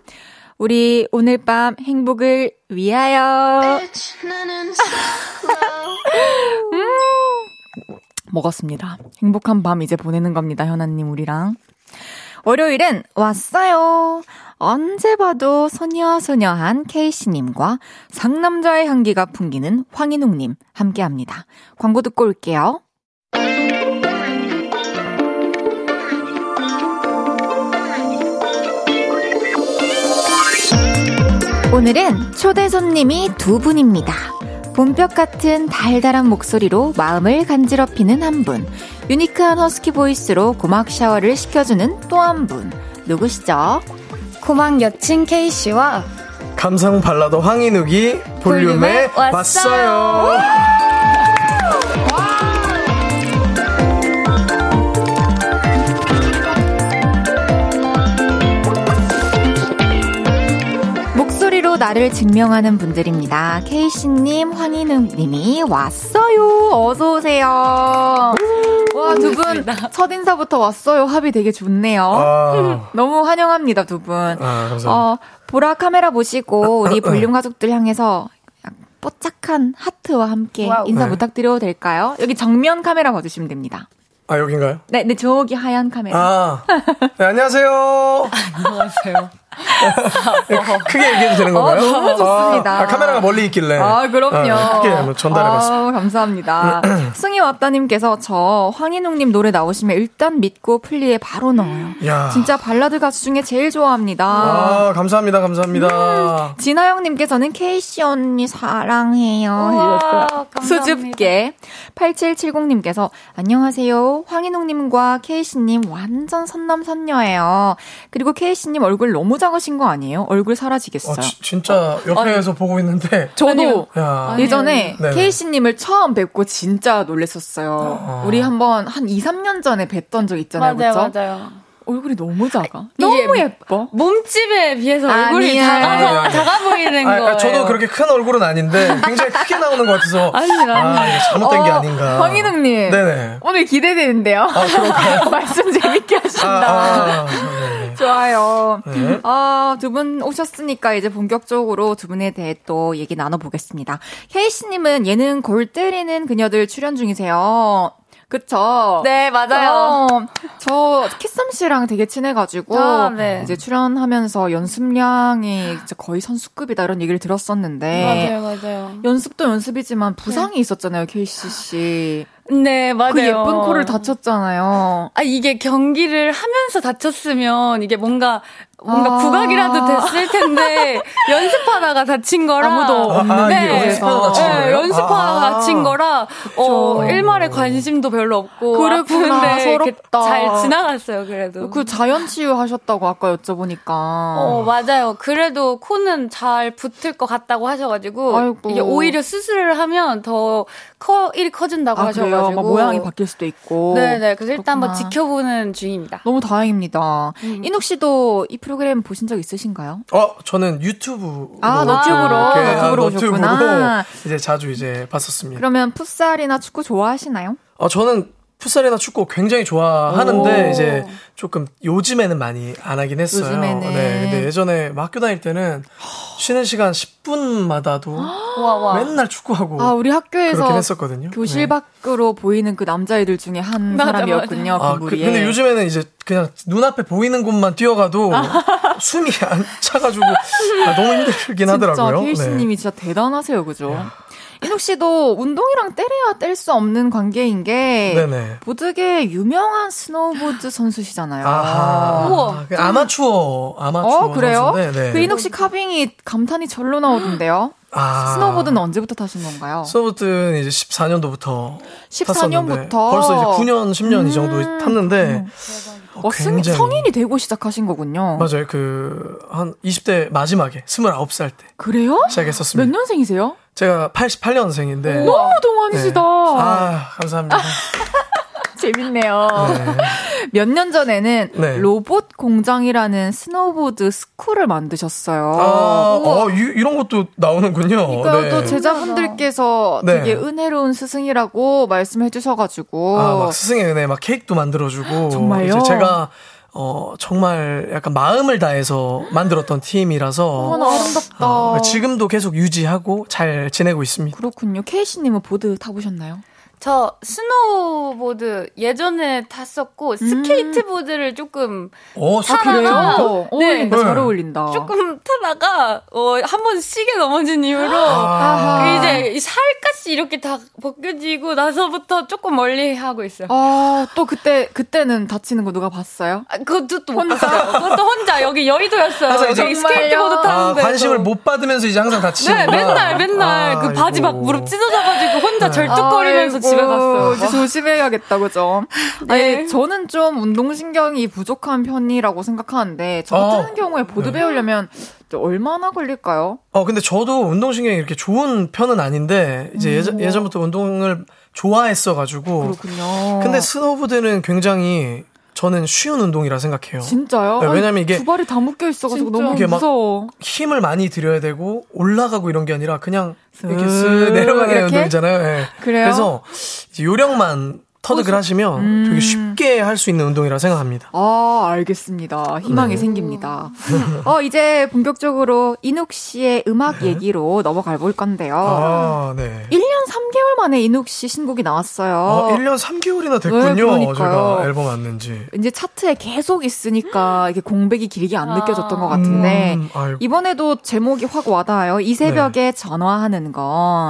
Speaker 1: 우리 오늘 밤 행복을 위하여. 음, 먹었습니다. 행복한 밤 이제 보내는 겁니다, 현아님, 우리랑. 월요일은 왔어요. 언제 봐도 소녀소녀한 케이씨님과 상남자의 향기가 풍기는 황인웅님 함께 합니다. 광고 듣고 올게요. 오늘은 초대 손님이 두 분입니다. 봄볕 같은 달달한 목소리로 마음을 간지럽히는 한 분, 유니크한 허스키 보이스로 고막 샤워를 시켜주는 또 한 분, 누구시죠?
Speaker 6: 고막 여친 K씨와
Speaker 7: 감성 발라더 황인욱이 볼륨에
Speaker 6: 볼륨에 왔어요.
Speaker 7: 왔어요.
Speaker 1: 나를 증명하는 분들입니다. 케이시님, 황인욱님이 왔어요. 어서오세요. 와, 두 분, 첫 인사부터 왔어요. 합이 되게 좋네요.
Speaker 7: 아,
Speaker 1: 너무 환영합니다, 두 분.
Speaker 7: 아, 감사합니다.
Speaker 1: 어, 보라 카메라 보시고, 우리 볼륨 가족들 향해서 뽀짝한 하트와 함께
Speaker 6: 와우.
Speaker 1: 인사
Speaker 7: 네.
Speaker 1: 부탁드려도 될까요? 여기 정면 카메라 봐주시면 됩니다.
Speaker 7: 아, 여긴가요?
Speaker 1: 네, 네, 저기 하얀 카메라.
Speaker 7: 아, 네, 안녕하세요.
Speaker 2: 안녕하세요.
Speaker 7: 크게 얘기해도 되는 건가요?
Speaker 1: 어, 너무 좋습니다.
Speaker 7: 아, 아, 카메라가 멀리 있길래.
Speaker 1: 아, 그럼요.
Speaker 7: 아, 크게 한번 전달해봤습니다.
Speaker 1: 아, 감사합니다. 승희 왔다님께서 저 황인웅님 노래 나오시면 일단 믿고 플리에 바로 넣어요.
Speaker 7: 야.
Speaker 1: 진짜 발라드 가수 중에 제일 좋아합니다.
Speaker 7: 아, 감사합니다, 감사합니다.
Speaker 1: 음, 진아영님께서는 케이씨 언니 사랑해요. 수줍게. 8770님께서 안녕하세요. 황인웅님과 케이씨님 완전 선남선녀예요. 그리고 케이씨님 얼굴 너무 작으신 거 아니에요? 얼굴 사라지겠어요.
Speaker 7: 어, 지, 진짜 옆에서 보고 있는데.
Speaker 1: 저도
Speaker 7: 야.
Speaker 1: 예전에. 케이씨님을 처음 뵙고 진짜 놀랬었어요.
Speaker 7: 어.
Speaker 1: 우리 한번 한 2, 3년 전에 뵀던 적 있잖아요.
Speaker 6: 맞아요,
Speaker 1: 그쵸?
Speaker 6: 맞아요.
Speaker 1: 얼굴이 너무 작아.
Speaker 6: 이게
Speaker 1: 너무 예뻐.
Speaker 6: 몸집에 비해서 얼굴이. 작아서
Speaker 7: 아니, 아니.
Speaker 6: 작아 보이는
Speaker 7: 아,
Speaker 6: 거예요.
Speaker 7: 아, 저도 그렇게 큰 얼굴은 아닌데 굉장히 크게 나오는 것 같아서
Speaker 6: 아니라.
Speaker 7: 아, 이게 잘못된 게
Speaker 1: 어,
Speaker 7: 아닌가.
Speaker 1: 황인웅님.
Speaker 7: 네네.
Speaker 1: 오늘 기대되는데요.
Speaker 7: 아?
Speaker 1: 말씀 재밌게
Speaker 7: 아,
Speaker 1: 하신다.
Speaker 7: 아, 네네.
Speaker 1: 좋아요.
Speaker 7: 네.
Speaker 1: 아, 두분 오셨으니까 이제 본격적으로 두 분에 대해 또 얘기 나눠보겠습니다. 혜이씨님은 예능 골 때리는 그녀들 출연 중이세요. 그쵸?
Speaker 6: 네, 맞아요.
Speaker 1: 어, 저 키썸 씨랑 되게 친해가지고
Speaker 6: 아, 네.
Speaker 1: 이제 출연하면서 연습량이 진짜 거의 선수급이다 이런 얘기를 들었었는데
Speaker 6: 맞아요, 맞아요.
Speaker 1: 연습도 연습이지만 부상이 있었잖아요, 케이씨 씨.
Speaker 6: 네, 맞아요.
Speaker 1: 그 예쁜 코를 다쳤잖아요.
Speaker 6: 아, 이게 경기를 하면서 다쳤으면 이게 뭔가, 뭔가
Speaker 1: 아.
Speaker 6: 부각이라도 됐을 텐데, 연습하다가 다친 거라.
Speaker 1: 아무도
Speaker 7: 아, 아,
Speaker 6: 네.
Speaker 7: 이게 연습하다 다친
Speaker 6: 네? 연습하다가
Speaker 7: 아.
Speaker 6: 다친 거라, 어, 일말에 관심도 별로 없고.
Speaker 1: 그랬구나. 서럽다.
Speaker 6: 잘 지나갔어요, 그래도.
Speaker 1: 그 자연 치유 하셨다고 아까 여쭤보니까.
Speaker 6: 어, 맞아요. 그래도 코는 잘 붙을 것 같다고 하셔가지고,
Speaker 1: 아이고.
Speaker 6: 이게 오히려 수술을 하면 더 커, 일이 커진다고
Speaker 1: 아,
Speaker 6: 하셔가지고.
Speaker 1: 그래요? 막 모양이 바뀔 수도 있고.
Speaker 6: 네네. 그래서 일단 한번
Speaker 1: 그렇구나.
Speaker 6: 지켜보는 중입니다.
Speaker 1: 너무 다행입니다.
Speaker 6: 음.
Speaker 1: 인욱 씨도 이 프로 그램 보신 적 있으신가요?
Speaker 7: 어, 저는 유튜브.
Speaker 1: 아, 너튜브로, 너튜브로 오셨구나.
Speaker 7: 이제 자주 이제 봤었습니다.
Speaker 1: 그러면 풋살이나 축구 좋아하시나요?
Speaker 7: 어, 저는 풋살이나 축구 굉장히 좋아하는데
Speaker 1: 오.
Speaker 7: 이제 조금 요즘에는 많이 안 하긴 했어요.
Speaker 1: 요즘에는.
Speaker 7: 네, 근데 예전에 막 학교 다닐 때는 쉬는 시간 10분마다도
Speaker 6: 와, 와.
Speaker 7: 맨날 축구하고
Speaker 1: 아, 우리 학교에서
Speaker 7: 했었거든요.
Speaker 1: 교실
Speaker 7: 네.
Speaker 1: 밖으로 보이는 그 남자애들 중에 한
Speaker 6: 맞아,
Speaker 1: 사람이었군요.
Speaker 7: 아,
Speaker 1: 그
Speaker 7: 그. 근데 요즘에는 이제 그냥 눈앞에 보이는 곳만 뛰어가도 숨이 안 차가지고 아, 너무 힘들긴 하더라고요. 네.
Speaker 1: 진짜 케이시님이 진짜 대단하세요, 그죠? 인욱 씨도 운동이랑 떼려야 뗄 수 없는 관계인 게
Speaker 7: 네네.
Speaker 1: 보드계 유명한 스노우보드 선수시잖아요.
Speaker 7: 아하.
Speaker 6: 우와.
Speaker 7: 그 아마추어, 아마추어.
Speaker 1: 어, 그래요?
Speaker 7: 선수인데, 네.
Speaker 1: 그 인욱 씨 carving이 감탄이 절로 나오던데요.
Speaker 7: 아.
Speaker 1: 스노우보드는 언제부터 타신 건가요?
Speaker 7: 스노보드는 이제 14년도부터
Speaker 1: 14년부터?
Speaker 7: 벌써 이제 9년, 10년 이 정도
Speaker 1: 음.
Speaker 7: 탔는데 어,
Speaker 1: 어, 승,
Speaker 7: 굉장히-
Speaker 1: 성인이 되고 시작하신 거군요.
Speaker 7: 맞아요. 그 한 20대 마지막에 29살 때
Speaker 1: 그래요? 몇
Speaker 7: 시작했었습니다.
Speaker 1: 년생이세요?
Speaker 7: 제가 88년생인데
Speaker 1: 너무 동안이시다.
Speaker 7: 아, 감사합니다.
Speaker 1: 재밌네요.
Speaker 7: 네.
Speaker 1: 몇년 전에는
Speaker 7: 네.
Speaker 1: 로봇 공장이라는 스노우보드 스쿨을 만드셨어요.
Speaker 7: 아, 어, 이, 이런 것도 나오는군요.
Speaker 1: 그러니까
Speaker 7: 네.
Speaker 1: 또 제자분들께서
Speaker 7: 네.
Speaker 1: 되게 은혜로운 스승이라고 말씀해 주셔가지고
Speaker 7: 아, 막 스승의 은혜 막 케이크도 만들어주고.
Speaker 1: 정말요?
Speaker 7: 제가 어, 정말 약간 마음을 다해서 만들었던 팀이라서.
Speaker 1: 어머나 아름답다.
Speaker 7: 어, 지금도 계속 유지하고 잘 지내고 있습니다.
Speaker 1: 그렇군요. 케이시님은 보드 타보셨나요?
Speaker 6: 저 스노우보드 예전에 탔었고 스케이트보드를 조금
Speaker 7: 오,
Speaker 6: 아, 그래요?
Speaker 1: 어울린다.
Speaker 7: 네.
Speaker 1: 잘 어울린다.
Speaker 6: 조금 타다가 어, 한번 세게 넘어진 이후로
Speaker 7: 아.
Speaker 6: 그 이제 이 살갗이 이렇게 다 벗겨지고 나서부터 조금 멀리 하고 있어요.
Speaker 1: 아, 또 그때, 그때는 다치는 거 누가 봤어요?
Speaker 6: 아, 그것도 또 못 봤어요. 그것도 혼자 여기 여의도였어요.
Speaker 7: 이제
Speaker 6: 저기 스케이트보드
Speaker 7: 아,
Speaker 6: 타는데
Speaker 7: 관심을 못 받으면서 이제 항상
Speaker 6: 네,
Speaker 7: 다치는구나.
Speaker 6: 맨날 맨날
Speaker 7: 아,
Speaker 6: 그 바지 막. 무릎 찢어져 가지고 혼자
Speaker 7: 네.
Speaker 6: 절뚝거리면서 집에 갔어요.
Speaker 1: 이제 조심해야겠다, 그죠?
Speaker 6: 네.
Speaker 1: 아니, 저는 좀 운동신경이 부족한 편이라고 생각하는데, 저 같은
Speaker 7: 어.
Speaker 1: 경우에 보드
Speaker 7: 네.
Speaker 1: 배우려면 또 얼마나 걸릴까요?
Speaker 7: 어, 근데 저도 운동신경이 이렇게 좋은 편은 아닌데, 이제 예전, 예전부터 운동을 좋아했어가지고.
Speaker 1: 그렇군요.
Speaker 7: 근데 스노보드는 굉장히 저는 쉬운 운동이라 생각해요.
Speaker 1: 진짜요?
Speaker 7: 네, 왜냐면 이게
Speaker 1: 두 발이 다 묶여 있어가지고
Speaker 6: 진짜.
Speaker 1: 너무
Speaker 7: 이게 막
Speaker 1: 무서워.
Speaker 7: 힘을 많이 들여야 되고, 올라가고 이런 게 아니라 그냥 이렇게 슥쓱 내려가는
Speaker 1: 이렇게?
Speaker 7: 운동이잖아요. 예.
Speaker 1: 그래요?
Speaker 7: 그래서 이제 요령만 터득을 하시면
Speaker 1: 음.
Speaker 7: 되게 쉽게 할 수 있는 운동이라 생각합니다.
Speaker 1: 아, 알겠습니다. 희망이
Speaker 7: 네.
Speaker 1: 생깁니다. 어, 이제 본격적으로 인욱 씨의 음악 얘기로 넘어가 볼 건데요.
Speaker 7: 아, 네.
Speaker 1: 1년 3개월 만에 이녹 씨 신곡이 나왔어요.
Speaker 7: 어, 1년 3개월이나 됐군요. 네, 제가 앨범 왔는지.
Speaker 1: 이제 차트에 계속 있으니까 이게 공백이 길게 안 아. 느껴졌던 것 같은데 음, 이번에도 제목이 확 와닿아요. 이 새벽에 네. 전화하는 건.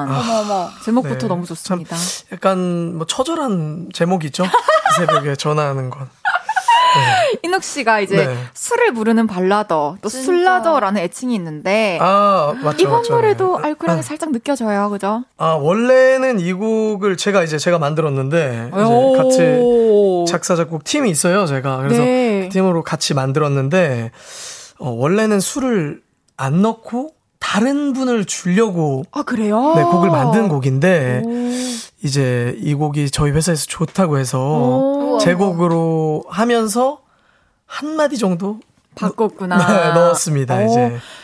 Speaker 1: 아, 제목부터 네. 너무 좋습니다.
Speaker 7: 약간 뭐 처절한 제목이죠. 이 새벽에 전화하는 건.
Speaker 1: 네. 인욱 씨가 이제 네. 술을 부르는 발라더, 또 진짜. 술라더라는 애칭이 있는데 아, 맞죠, 이번 맞죠. 노래도 네. 알코올하게 아. 살짝 느껴져요, 그죠?
Speaker 7: 아 원래는 이 곡을 제가 이제 제가 만들었는데 이제 같이 작사 작곡 팀이 있어요, 제가 그래서 네. 그 팀으로 같이 만들었는데 어, 원래는 술을 안 넣고 다른 분을 주려고
Speaker 1: 아 그래요?
Speaker 7: 네 곡을 만든 곡인데 오. 이제 이 곡이 저희 회사에서 좋다고 해서 제 곡으로 하면서 한 마디 정도
Speaker 1: 바꿨구나.
Speaker 7: 네, 넣었습니다. 오. 이제
Speaker 1: 첫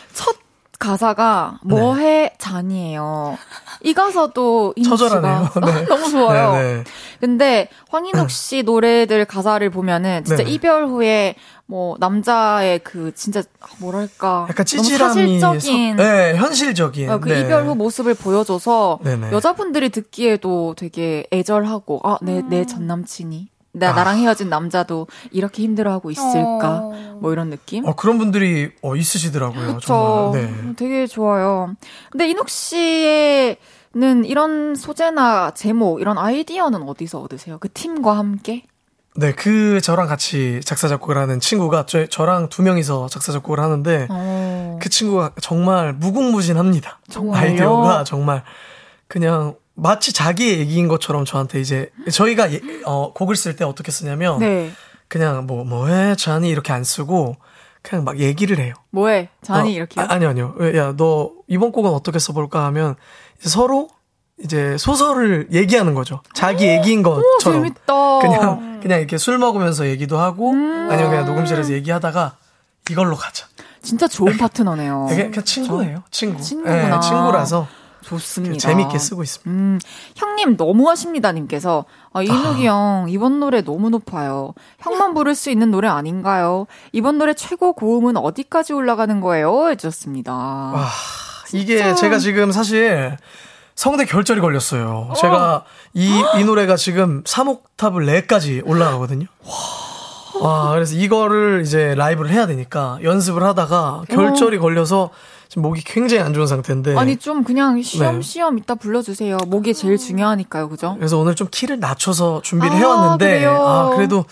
Speaker 1: 가사가 뭐해 네. 잔이에요. 이 가사도
Speaker 7: 처절하네요. 네.
Speaker 1: 너무 좋아요. 네, 네. 근데 황인욱 씨 노래들 가사를 보면은 진짜 네. 이별 후에 뭐 남자의 그 진짜 뭐랄까
Speaker 7: 약간 찌질함이 사실적인 서, 네, 현실적인
Speaker 1: 어, 그 네. 이별 후 모습을 보여줘서 네네. 여자분들이 듣기에도 되게 애절하고 아내내 내전 남친이 나, 아. 나랑 헤어진 남자도 이렇게 힘들어하고 있을까? 어. 뭐 이런 느낌?
Speaker 7: 어, 그런 분들이 어, 있으시더라고요. 그쵸. 정말. 네.
Speaker 1: 되게 좋아요. 근데 인욱 씨는 이런 소재나 제목, 이런 아이디어는 어디서 얻으세요? 그 팀과 함께?
Speaker 7: 네, 그 저랑 같이 작사 작곡을 하는 친구가 저, 저랑 두 명이서 작사 작곡을 하는데 어. 그 친구가 정말 무궁무진합니다. 정말요? 아이디어가 정말 그냥 마치 자기 얘기인 것처럼 저한테 이제 저희가 예, 어, 곡을 쓸 때 어떻게 쓰냐면 네. 그냥 뭐 뭐해 잔이 이렇게 안 쓰고 그냥 막 얘기를 해요.
Speaker 1: 뭐해 잔이 어, 이렇게?
Speaker 7: 아, 아니요 아니요. 야 너 이번 곡은 어떻게 써볼까 하면 서로 이제 소설을 얘기하는 거죠. 자기 얘기인 것처럼. 오,
Speaker 1: 재밌다.
Speaker 7: 그냥 그냥 이렇게 술 먹으면서 얘기도 하고 음~ 아니면 그냥 녹음실에서 얘기하다가 이걸로 가자.
Speaker 1: 진짜 좋은 파트너네요.
Speaker 7: 그냥 친구예요. 친구. 친구구나. 네, 친구라서.
Speaker 1: 좋습니다.
Speaker 7: 재밌게 쓰고 있습니다. 음,
Speaker 1: 형님 너무하십니다 님께서 아, 이누기 아. 형 이번 노래 너무 높아요. 형만 부를 수 있는 노래 아닌가요? 이번 노래 최고 고음은 어디까지 올라가는 거예요? 해주셨습니다. 와,
Speaker 7: 이게 제가 지금 사실 성대 결절이 걸렸어요. 어. 제가 이, 이 노래가 지금 3옥탑을 4까지 올라가거든요. 와, 그래서 이거를 이제 라이브를 해야 되니까 연습을 하다가 결절이 어. 걸려서 지금 목이 굉장히 안 좋은 상태인데.
Speaker 1: 아니 좀 그냥 쉬엄쉬엄 네. 이따 불러주세요. 목이 제일 중요하니까요, 그죠?
Speaker 7: 그래서 오늘 좀 키를 낮춰서 준비를 아, 해왔는데, 그래요? 아 그래도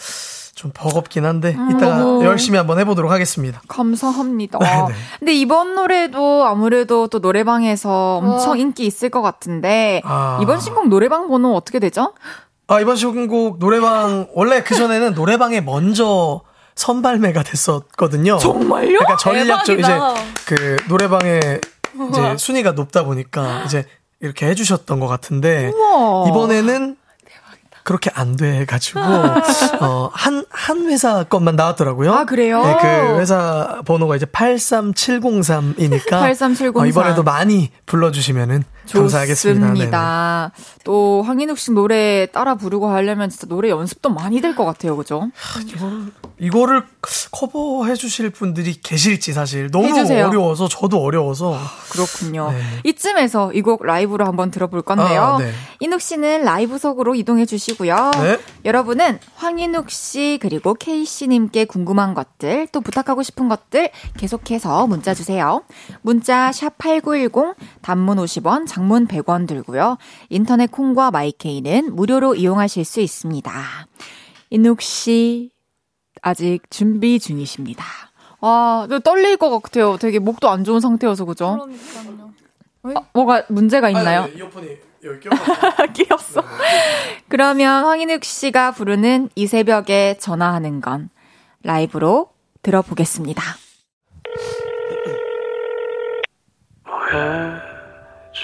Speaker 7: 좀 버겁긴 한데 음, 이따가 너무... 열심히 한번 해보도록 하겠습니다.
Speaker 1: 감사합니다. 네네. 근데 이번 노래도 아무래도 또 노래방에서 엄청 어. 인기 있을 것 같은데 아... 이번 신곡 노래방 번호 어떻게 되죠?
Speaker 7: 아 이번 신곡 노래방 원래 그 전에는 노래방에 먼저 선발매가 됐었거든요.
Speaker 1: 정말요?
Speaker 7: 약간 전략 적 이제 그 노래방에 이제 순위가 높다 보니까 이제 이렇게 해주셨던 것 같은데 우와. 이번에는 그렇게 안 돼가지고 어한한 한 회사 것만 나왔더라고요.
Speaker 1: 아 그래요?
Speaker 7: 네, 그 회사 번호가 이제 83703이니까 83703 어, 이번에도 많이 불러주시면은 감사하겠습니다.
Speaker 1: 좋습니다. 네. 또 황인욱 씨 노래 따라 부르고 하려면 진짜 노래 연습도 많이 될 것 같아요, 그죠?
Speaker 7: 이거를, 이거를 커버해 주실 분들이 계실지 사실 너무 해주세요. 어려워서 저도 어려워서 아,
Speaker 1: 그렇군요. 네. 이쯤에서 이 곡 라이브로 한번 들어볼 건데요. 아, 네. 인욱 씨는 라이브석으로 이동해 주시고요. 네. 여러분은 황인욱 씨 그리고 케이 씨님께 궁금한 것들 또 부탁하고 싶은 것들 계속해서 문자 주세요. 문자 샵 #8910 단문 50원, 장문 100원 들고요. 인터넷 콩과 마이케이는 무료로 이용하실 수 있습니다. 인욱 씨, 아직 준비 중이십니다. 와, 떨릴 것 같아요. 되게 목도 안 좋은 상태여서, 그죠? 그러니까요. 아, 뭐가 문제가 있나요? 아니,
Speaker 7: 이어폰이 여기 꼈어.
Speaker 1: 끼었어. 그러면 황인욱 씨가 부르는 이 새벽에 전화하는 건 라이브로 들어보겠습니다.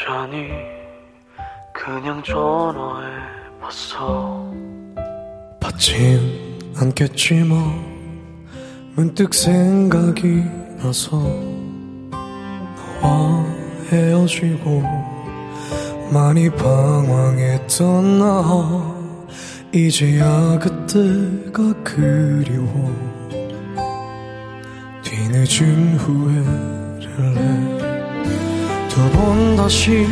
Speaker 8: 자니 그냥 전화해 봤어.
Speaker 3: 받진 않겠지 뭐. 문득 생각이 나서 너와 헤어지고 많이 방황했던 나. 이제야 그때가 그리워. 뒤늦은 후회를 해 두번 다시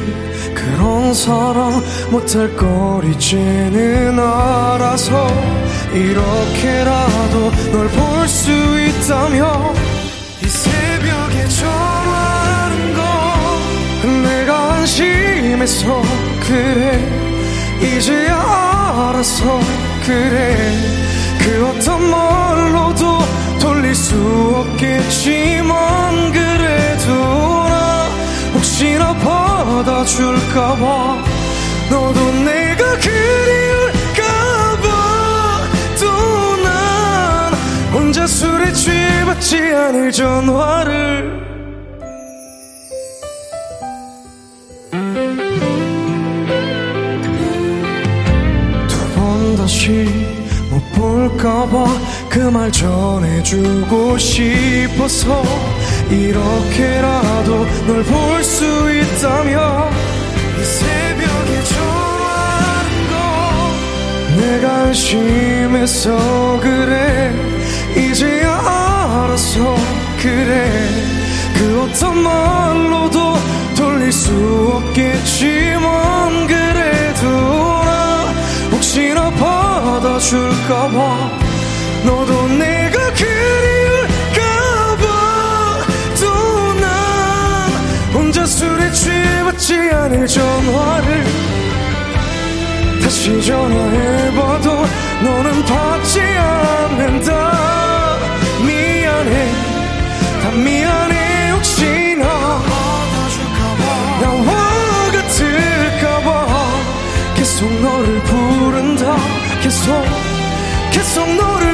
Speaker 7: 그런 사랑 못할 걸 이제는 알아서 이렇게라도 널 볼 수 있다면 이 새벽에 전화하는 건 내가 안심해서 그래. 이제야 알아서 그래. 그 어떤 말로도 돌릴 수 없겠지만 그래도 나 혹시나 받아줄까봐. 너도 내가 그리울까봐. 또 난 혼자 술에 취해받지 않을 전화를. 두 번 다시 못 볼까봐 그 말 전해주고 싶어서 이렇게라도 널 볼 수 있다면 이 새벽에 전화하는 건 내가 안심해서 그래. 이제야 알아서 그래. 그 어떤 말로도 돌릴 수 없겠지만 그래도 나 혹시나 받아줄까봐 너도 내가 받지 않을 전화를 다시 전화해봐도 너는 받지 않는다. 미안해. 다 미안해 혹시나. 나와 같을까봐. 계속 너를 부른다. 계속 계속 너를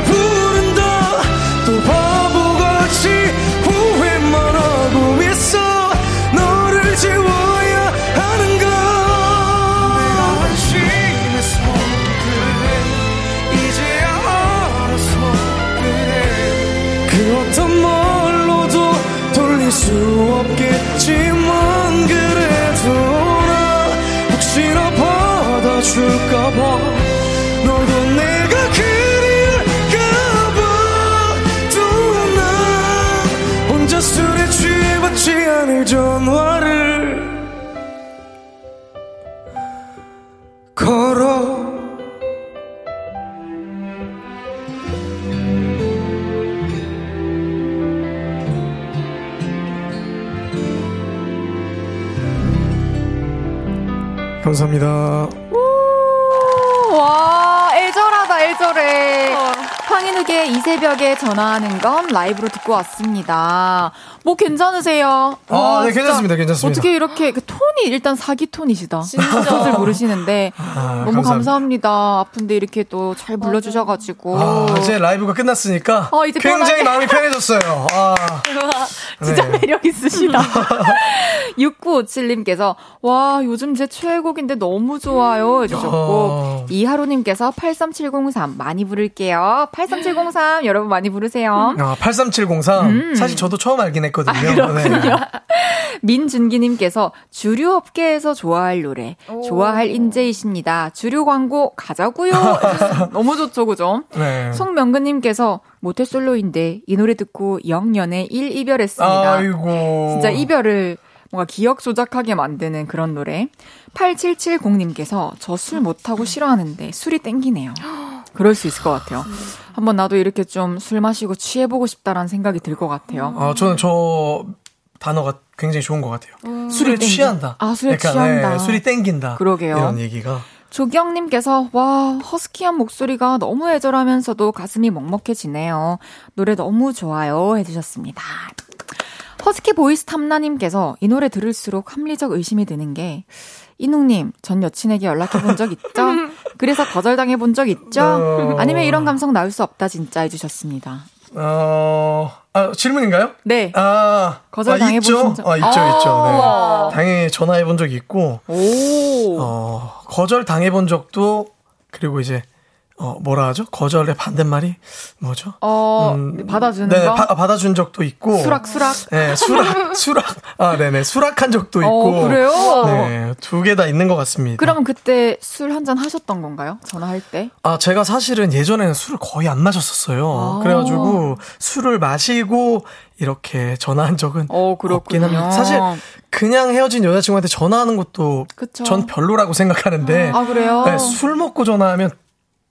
Speaker 7: 받
Speaker 1: 새벽에 전화하는 건 라이브로 듣고 왔습니다. 뭐 괜찮으세요?
Speaker 7: 아,
Speaker 1: 와,
Speaker 7: 네, 괜찮습니다, 괜찮습니다.
Speaker 1: 어떻게 이렇게 그 톤이 일단 사기 톤이시다.
Speaker 6: 진짜.
Speaker 1: 모르시는데
Speaker 7: 아,
Speaker 1: 너무 감사합니다. 아픈데 이렇게 또 잘 불러 주셔 가지고.
Speaker 7: 아, 이제 라이브가 끝났으니까
Speaker 1: 어, 이제
Speaker 7: 굉장히
Speaker 1: 편하게.
Speaker 7: 마음이 편해졌어요. 아,
Speaker 1: 진짜
Speaker 7: 네.
Speaker 1: 매력 있으시다. 6957님께서, 와, 요즘 제 최애곡인데 너무 좋아요. 해 주셨고,
Speaker 7: 어.
Speaker 1: 이하로 님께서 83703 많이 부를게요. 83703 여러분 많이 부르세요.
Speaker 7: 아, 83703.
Speaker 1: 음.
Speaker 7: 사실 저도 처음 알긴 했거든요.
Speaker 1: 아, 그렇군요.
Speaker 7: 네.
Speaker 1: 민준기님께서 주류 업계에서 좋아할 노래, 좋아할 인재이십니다. 주류 광고 가자고요. 너무 좋죠, 그죠?
Speaker 7: 네.
Speaker 1: 송명근님께서 모태솔로인데 이 노래 듣고 0년에 1 이별했습니다.
Speaker 7: 아이고.
Speaker 1: 진짜 이별을 뭔가 기억 조작하게 만드는 그런 노래. 8770님께서 저 술 못하고 싫어하는데 술이 땡기네요. 그럴 수 있을 것 같아요. 한번 나도 이렇게 좀 술 마시고 취해보고 싶다라는 생각이 들 것 같아요.
Speaker 7: 아, 저는 저 단어가 굉장히 좋은 것 같아요. 술에
Speaker 1: 땡기-
Speaker 7: 취한다.
Speaker 1: 아, 술에
Speaker 7: 약간,
Speaker 1: 취한다.
Speaker 7: 네, 술이 땡긴다.
Speaker 1: 그러게요.
Speaker 7: 이런 얘기가.
Speaker 1: 조경님께서 와 허스키한 목소리가 너무 애절하면서도 가슴이 먹먹해지네요. 노래 너무 좋아요 해주셨습니다. 허스키 보이스 탐나님께서 이 노래 들을수록 합리적 의심이 드는 게 인욱님 전 여친에게 연락해 본 적 있죠? 그래서 거절당해 본 적 있죠?
Speaker 7: 어.
Speaker 1: 아니면 이런 감성 나올 수 없다 진짜 해주셨습니다.
Speaker 7: 어, 아, 질문인가요?
Speaker 1: 네.
Speaker 7: 아,
Speaker 1: 거절
Speaker 7: 아,
Speaker 1: 당해보신
Speaker 7: 있죠?
Speaker 1: 적-
Speaker 7: 아, 있죠,
Speaker 1: 아.
Speaker 7: 있죠. 네. 당연히 전화해 본 적이 있고,
Speaker 1: 오.
Speaker 7: 어, 거절 당해 본 적도, 그리고 이제, 어, 뭐라 하죠? 거절의 반대말이 뭐죠?
Speaker 1: 어, 음, 받아주는
Speaker 7: 네,
Speaker 1: 거?
Speaker 7: 바, 받아준 적도 있고.
Speaker 1: 수락, 수락?
Speaker 7: 네, 수락, 수락. 아, 네네. 수락한 적도 어, 있고.
Speaker 1: 어, 그래요?
Speaker 7: 네, 두 개 다 있는 것 같습니다.
Speaker 1: 그러면 그때 술 한 잔 하셨던 건가요? 전화할 때?
Speaker 7: 아, 제가 사실은 예전에는 술을 거의 안 마셨었어요. 아. 그래가지고 술을 마시고 이렇게 전화한 적은 어, 없긴 합니다. 사실 그냥 헤어진 여자친구한테 전화하는 것도 그쵸. 전 별로라고 생각하는데
Speaker 1: 아, 그래요?
Speaker 7: 네, 술 먹고 전화하면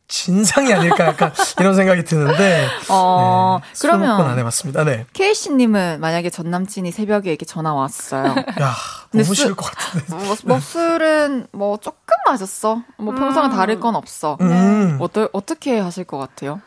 Speaker 7: 진상이 아닐까 약간 이런 생각이 드는데 어, 네, 그러면 안 해봤습니다. 네.
Speaker 1: 케이 씨님은 만약에 전 남친이 새벽에 이렇게 전화 왔어요.
Speaker 7: 야 너무 싫을 것 같은데.
Speaker 1: 뭐, 뭐 술은 뭐 조금 마셨어. 뭐 평소랑 음. 다를 건 없어. 음. 어떠, 어떻게 하실 것 같아요?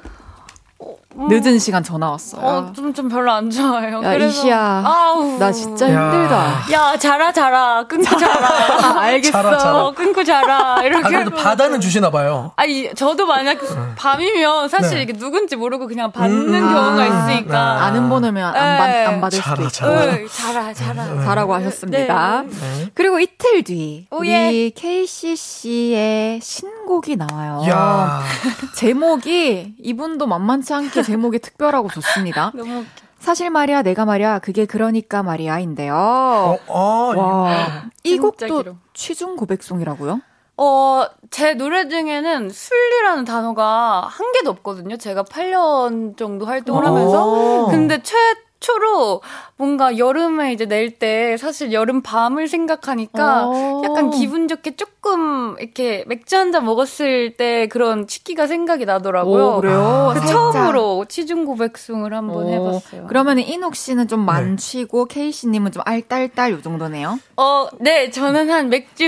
Speaker 1: 음. 늦은 시간 전화 왔어요.
Speaker 6: 어, 좀, 좀 별로 안 좋아요.
Speaker 1: 야, 그래서, 이시야. 아우. 나 진짜 야. 힘들다.
Speaker 6: 야, 자라, 자라. 끊고 자라.
Speaker 1: 아, 알겠어. 자라, 자라.
Speaker 6: 어, 끊고 자라. 이렇게. 아,
Speaker 7: 그래도 바다는 주시나 봐요.
Speaker 6: 아니, 저도 만약 네. 밤이면 사실 네. 이게 누군지 모르고 그냥 받는 음. 경우가 있으니까. 네.
Speaker 1: 아는 번호면 안, 받, 네. 안 받을
Speaker 7: 자라,
Speaker 1: 수도 있고.
Speaker 7: 자라.
Speaker 6: 자라, 자라.
Speaker 1: 네. 자라고 하셨습니다. 네. 그리고 이틀 뒤. 오, 예. 우리 KCC의 신곡이 나와요. 야. 제목이 이분도 만만치 않게 제목이 특별하고 하고 좋습니다.
Speaker 6: 너무
Speaker 1: 사실 말이야, 내가 말이야, 그게 그러니까 말이야인데요. 어, 어, 와, 이 곡도 취중 고백송이라고요?
Speaker 6: 어, 제 노래 중에는 술리라는 단어가 한 개도 없거든요. 제가 8년 정도 활동을 하면서. 근데 최, 초로 뭔가 여름에 이제 낼 때 사실 여름 밤을 생각하니까 어. 약간 기분 좋게 조금 이렇게 맥주 한 잔 먹었을 때 그런 치기가 생각이 나더라고요.
Speaker 1: 오, 그래요?
Speaker 6: 그 처음으로 취중 고백송을 한번 오. 해봤어요.
Speaker 1: 그러면 인옥 씨는 좀 만취고 네. 케이 씨님은 좀 알딸딸 요 정도네요?
Speaker 6: 어, 네, 저는 한 맥주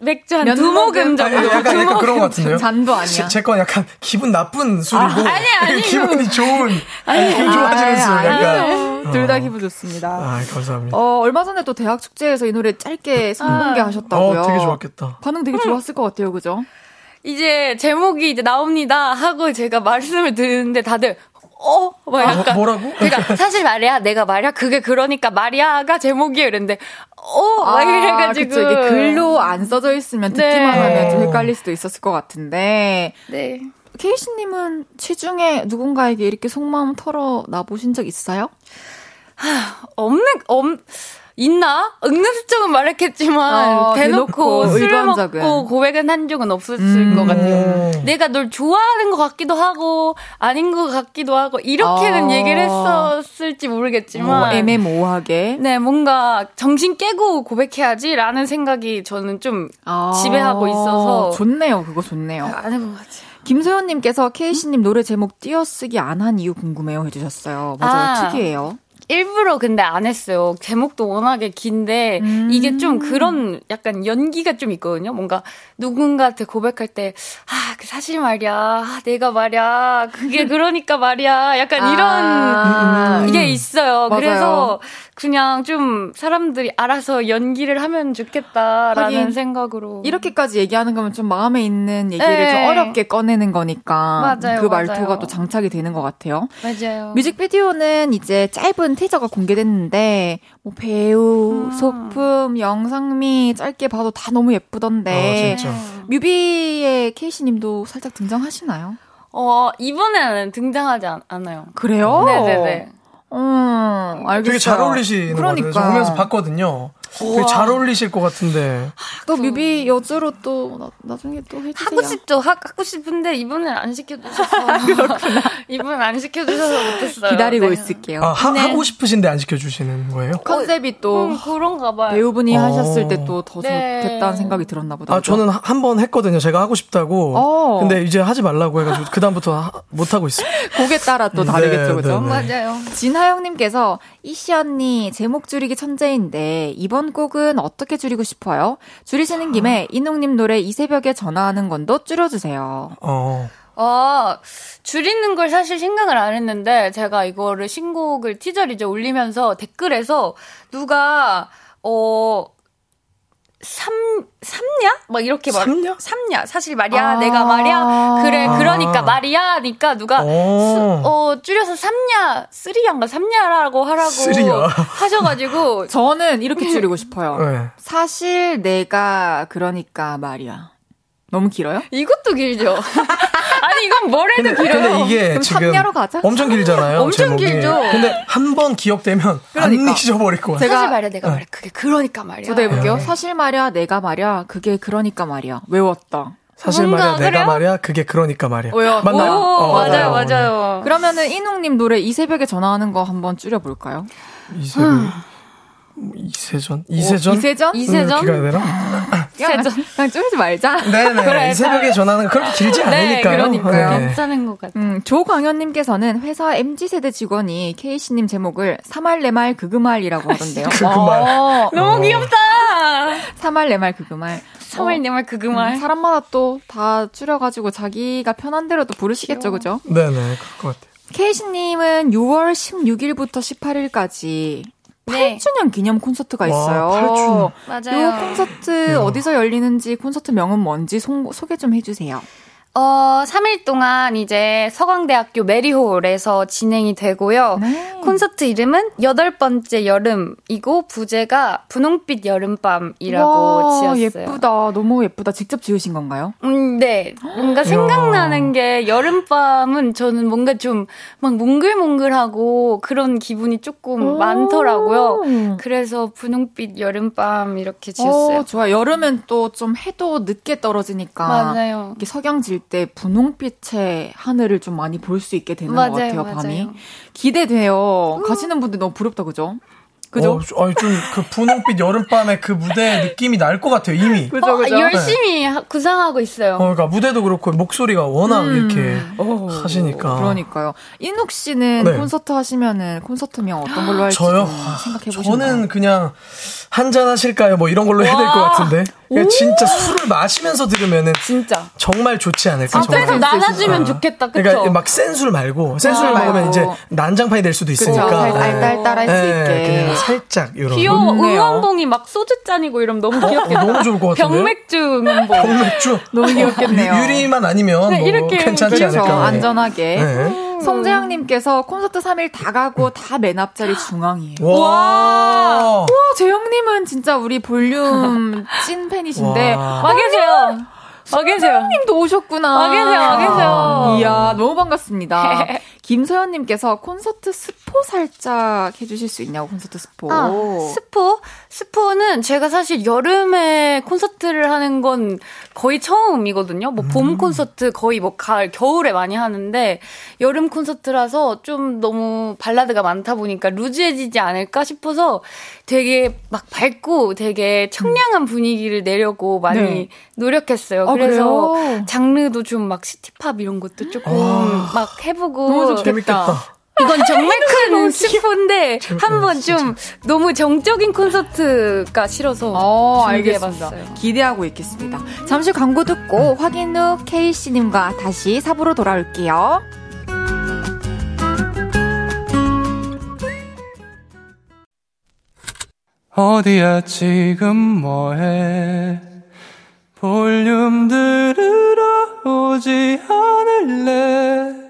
Speaker 6: 맥주 한 두 모금 정도. 아,
Speaker 7: 약간, 약간 그런 것 같은데요?
Speaker 1: 잔도 아니야.
Speaker 7: 제 건 약간 기분 나쁜 술이고
Speaker 6: 아, 아니 아니
Speaker 7: 기분이 좋은 아니, 기분 좋아지는 술 약간.
Speaker 1: 어. 둘다 기분 좋습니다.
Speaker 7: 아, 감사합니다.
Speaker 1: 어, 얼마 전에 또 대학 축제에서 이 노래 짧게 선공개 아. 하셨다고요.
Speaker 7: 어, 되게 좋았겠다.
Speaker 1: 반응 되게 좋았을 것 같아요, 그죠?
Speaker 6: 이제 제목이 이제 나옵니다 하고 제가 말씀을 드리는데 다들 어? 막
Speaker 7: 아, 약간. 아, 뭐라고?
Speaker 6: 그러니까 사실 말이야, 내가 말이야, 그게 그러니까 말이야가 제목이에요. 이랬는데, 어? 막 아, 이래가지고.
Speaker 1: 그쵸, 이게 글로 안 써져 있으면 듣기만 네. 하면 좀 헷갈릴 수도 있었을 것 같은데.
Speaker 6: 네.
Speaker 1: 케이씨님은 취중에 누군가에게 이렇게 속마음 털어놔 보신 적 있어요?
Speaker 6: 하, 없는, 없, 있나? 은근슬쩍은 말했겠지만 어, 대놓고, 대놓고 술을 먹고 고백은 한 적은 없었을 음. 것 같아요. 내가 널 좋아하는 것 같기도 하고 아닌 것 같기도 하고 이렇게는 어. 얘기를 했었을지 모르겠지만
Speaker 1: 어, 애매모호하게
Speaker 6: 네 뭔가 정신 깨고 고백해야지라는 생각이 저는 좀 아. 지배하고 있어서
Speaker 1: 좋네요. 그거 좋네요.
Speaker 6: 안 해본 것 같아요.
Speaker 1: 김소연님께서 케이씨님 노래 제목 띄어쓰기 안 한 이유 궁금해요 해주셨어요. 맞아요. 아. 특이해요.
Speaker 6: 일부러 근데 안 했어요. 제목도 워낙에 긴데 음. 이게 좀 그런 약간 연기가 좀 있거든요. 뭔가 누군가한테 고백할 때 아, 그 사실 말이야. 아, 내가 말이야. 그게 그러니까 말이야. 약간 이런 아. 게 있어요. 맞아요. 그래서 그냥 좀 사람들이 알아서 연기를 하면 좋겠다라는 생각으로
Speaker 1: 이렇게까지 얘기하는 거면 좀 마음에 있는 얘기를 네. 좀 어렵게 꺼내는 거니까
Speaker 6: 맞아요,
Speaker 1: 그 말투가 맞아요. 또 장착이 되는 것 같아요.
Speaker 6: 맞아요.
Speaker 1: 뮤직비디오는 이제 짧은 티저가 공개됐는데 뭐 배우, 음. 소품, 영상미 짧게 봐도 다 너무 예쁘던데 아, 뮤비에 케이씨님도 살짝 등장하시나요?
Speaker 6: 어 이번에는 등장하지 않, 아요
Speaker 1: 그래요?
Speaker 6: 네네네.
Speaker 1: 음, 알겠어요.
Speaker 7: 되게 잘 어울리시는 그러니까. 것 같아요. 보면서 봤거든요. 되게 잘 어울리실 것 같은데.
Speaker 1: 또 뮤비 여주로 또 나, 나중에 또 해주세요.
Speaker 6: 하고 싶죠. 하, 하고 싶은데 이번엔 안 시켜주셔서. 이번엔 안 시켜주셔서 못했어요.
Speaker 1: 기다리고 네. 있을게요.
Speaker 7: 아, 하, 네. 하고 싶으신데 안 시켜주시는 거예요?
Speaker 1: 컨셉이 또
Speaker 6: 음, 그런가 봐요.
Speaker 1: 배우분이 어. 하셨을 때 또더 네. 좋겠다는 생각이 들었나 보다.
Speaker 7: 아, 저는 한 번 했거든요. 제가 하고 싶다고. 어. 근데 이제 하지 말라고 해가지고 그다음부터 못 하고 있어요.
Speaker 1: 곡에 따라 또 다르겠죠, 네, 그죠?
Speaker 6: 네, 네. 맞아요.
Speaker 1: 진하영님께서 이씨 언니 제목 줄이기 천재인데 이번 곡은 어떻게 줄이고 싶어요? 줄이시는 김에 이농님 노래 이 새벽에 전화하는 건도 줄여주세요.
Speaker 7: 어.
Speaker 6: 어, 줄이는 걸 사실 생각을 안 했는데, 제가 이거를 신곡을 티저를 이제 올리면서 댓글에서 누가, 어, 삼, 삼냐? 막 이렇게 말.
Speaker 7: 삼냐?
Speaker 6: 삼냐? 사실 말이야. 아~ 내가 말이야. 그래, 그러니까 말이야. 니까 누가, 수, 어, 줄여서 삼냐, 쓰리야인가 삼냐라고 하라고 쓰리야. 하셔가지고.
Speaker 1: 저는 이렇게 줄이고 싶어요. 네. 사실 내가 그러니까 말이야. 너무 길어요?
Speaker 6: 이것도 길죠. 아니 이건 뭘 해도
Speaker 7: 근데,
Speaker 6: 길어요.
Speaker 7: 근데 이게 지금
Speaker 1: 가자.
Speaker 7: 엄청 길잖아요.
Speaker 6: 엄청
Speaker 7: 제목이.
Speaker 6: 길죠.
Speaker 7: 근데 한 번 기억되면
Speaker 1: 그러니까.
Speaker 7: 안 잊어버릴 것 같아요.
Speaker 1: 제가-
Speaker 6: 사실 말이야 내가 말이야 그게 그러니까 말이야.
Speaker 1: 저도 해볼게요.
Speaker 7: 네.
Speaker 1: 사실 말이야, 내가 말이야, 그게 그러니까 말이야. 외웠다.
Speaker 7: 사실 말이야, 내가
Speaker 6: 그래요?
Speaker 7: 말이야, 그게 그러니까 말이야.
Speaker 1: 왜요?
Speaker 7: 맞나요?
Speaker 6: 오,
Speaker 7: 어,
Speaker 6: 맞아요,
Speaker 7: 맞아요.
Speaker 6: 맞아요.
Speaker 1: 그러면은 이농님 노래 이 새벽에 전화하는 거 한번 줄여볼까요?
Speaker 7: 이세배. 뭐 이세전? 이세전?
Speaker 1: 어, 이세전?
Speaker 6: 이세전?
Speaker 7: 기가 되나?
Speaker 1: 그냥, 그냥 줄이지 말자.
Speaker 7: 네네. 이 새벽에 전화는 그렇게 길지
Speaker 1: 네,
Speaker 7: 않으니까요.
Speaker 1: 그러니까요.
Speaker 7: 네.
Speaker 6: 괜찮은 것 같아.
Speaker 1: 음, 조광현님께서는 회사 MZ세대 직원이 K씨님 제목을 3말 4말 그그말이라고 하던데요.
Speaker 7: 그그말.
Speaker 1: 어,
Speaker 6: 너무 귀엽다.
Speaker 1: 3말 4말 그그말.
Speaker 6: 사월 내말 그 말.
Speaker 1: 음, 사람마다 또 다 줄여가지고 자기가 편한 대로 또 부르시겠죠, 그죠?
Speaker 7: 네네. 그럴 것 같아요.
Speaker 1: K씨님은 6월 16일부터 18일까지
Speaker 6: 네.
Speaker 1: 8주년 기념 콘서트가
Speaker 7: 와,
Speaker 1: 있어요.
Speaker 7: 8주년.
Speaker 6: 맞아요.
Speaker 1: 이 콘서트
Speaker 7: 야.
Speaker 1: 어디서 열리는지 콘서트 명은 뭔지 송- 소개 좀 해주세요.
Speaker 6: 어, 3일 동안 이제 서강대학교 메리홀에서 진행이 되고요.
Speaker 1: 네.
Speaker 6: 콘서트 이름은 여덟 번째 여름이고 부제가 분홍빛 여름밤이라고
Speaker 1: 와,
Speaker 6: 지었어요.
Speaker 1: 예쁘다. 너무 예쁘다. 직접 지으신 건가요?
Speaker 6: 음, 네. 뭔가 생각나는 게 여름밤은 저는 뭔가 좀 막 몽글몽글하고 그런 기분이 조금 많더라고요. 그래서 분홍빛 여름밤 이렇게 지었어요.
Speaker 1: 어, 좋아. 여름은 또좀 해도 늦게 떨어지니까.
Speaker 6: 맞아요.
Speaker 1: 이렇게 석양 질때 분홍빛의 하늘을 좀 많이 볼 수 있게 되는
Speaker 6: 맞아요,
Speaker 1: 것 같아요,
Speaker 6: 맞아요.
Speaker 1: 밤이. 기대돼요. 가시는 분들 너무 부럽다, 그죠? 그죠?
Speaker 7: 어, 아니, 좀그 분홍빛 여름밤의 그 무대 느낌이 날 것 같아요, 이미.
Speaker 1: 그죠,
Speaker 6: 어,
Speaker 1: 그죠?
Speaker 6: 열심히 하- 구상하고 있어요.
Speaker 7: 어, 그러니까 무대도 그렇고 목소리가 워낙
Speaker 1: 음.
Speaker 7: 이렇게
Speaker 1: 어,
Speaker 7: 하시니까.
Speaker 1: 그러니까요. 인욱 씨는
Speaker 7: 네.
Speaker 1: 콘서트 하시면은 콘서트명 어떤 걸로 할지
Speaker 7: 저요?
Speaker 1: 좀 생각해 보시나요?
Speaker 7: 저는 그냥 한 잔 하실까요? 뭐 이런 걸로 해야 될 것 같은데. 진짜 술을 마시면서 들으면은
Speaker 1: 진짜
Speaker 7: 정말 좋지 않을까.
Speaker 6: 앞에서
Speaker 7: 정말.
Speaker 6: 나눠주면 좋겠다, 그쵸?
Speaker 7: 그러니까 막 센 술 말고 센술
Speaker 1: 아,
Speaker 7: 먹으면
Speaker 1: 말고.
Speaker 7: 이제 난장판이 될 수도
Speaker 1: 그죠.
Speaker 7: 있으니까.
Speaker 1: 살- 알딸딸할 수
Speaker 7: 네,
Speaker 1: 있게.
Speaker 7: 살짝 이런.
Speaker 6: 귀여워. 응원봉이 막 소주 잔이고 이러면 너무 귀엽겠다.
Speaker 7: 너무 좋을 것 같은데요?
Speaker 6: 병맥주 응원봉.
Speaker 7: 병맥주.
Speaker 1: 너무 귀엽겠네요.
Speaker 7: 유, 유리만 아니면
Speaker 6: 네,
Speaker 7: 뭐
Speaker 6: 이렇게
Speaker 7: 괜찮지
Speaker 1: 그렇죠.
Speaker 7: 않을까.
Speaker 1: 안전하게.
Speaker 7: 네.
Speaker 1: 송재영님께서 콘서트 3일 다 가고 다 맨 앞자리 중앙이에요.
Speaker 7: 와.
Speaker 1: 와, 재영님은 진짜 우리 볼륨 찐 팬이신데.
Speaker 7: 와.
Speaker 6: 와 계세요. 와 계세요.
Speaker 1: 님도 오셨구나.
Speaker 6: 와 계세요, 와 계세요.
Speaker 1: 이야, 너무 반갑습니다. 김서연님께서 콘서트 스포 살짝 해주실 수 있냐고, 콘서트 스포.
Speaker 6: 아, 스포? 스포는 제가 사실 여름에 콘서트를 하는 건 거의 처음이거든요. 뭐봄 콘서트 거의 뭐 가을, 겨울에 많이 하는데 여름 콘서트라서 좀 너무 발라드가 많다 보니까 루즈해지지 않을까 싶어서 되게 막 밝고 되게 청량한 분위기를 내려고 많이
Speaker 1: 네.
Speaker 6: 노력했어요.
Speaker 1: 아,
Speaker 6: 그래서
Speaker 1: 그래요?
Speaker 6: 장르도 좀 막 시티팝 이런 것도 조금
Speaker 7: 아.
Speaker 6: 막 해보고
Speaker 1: 좋겠다.
Speaker 7: 재밌겠다.
Speaker 6: 이건 정말 큰 스포인데 한번 좀 너무 정적인 콘서트가 싫어서
Speaker 1: 어, 알겠습니다. 기대하고 있겠습니다. 잠시 광고 듣고 확인 후 K씨님과 다시 삽으로 돌아올게요.
Speaker 8: 어디야 지금 뭐해 볼륨 들으러 오지 않을래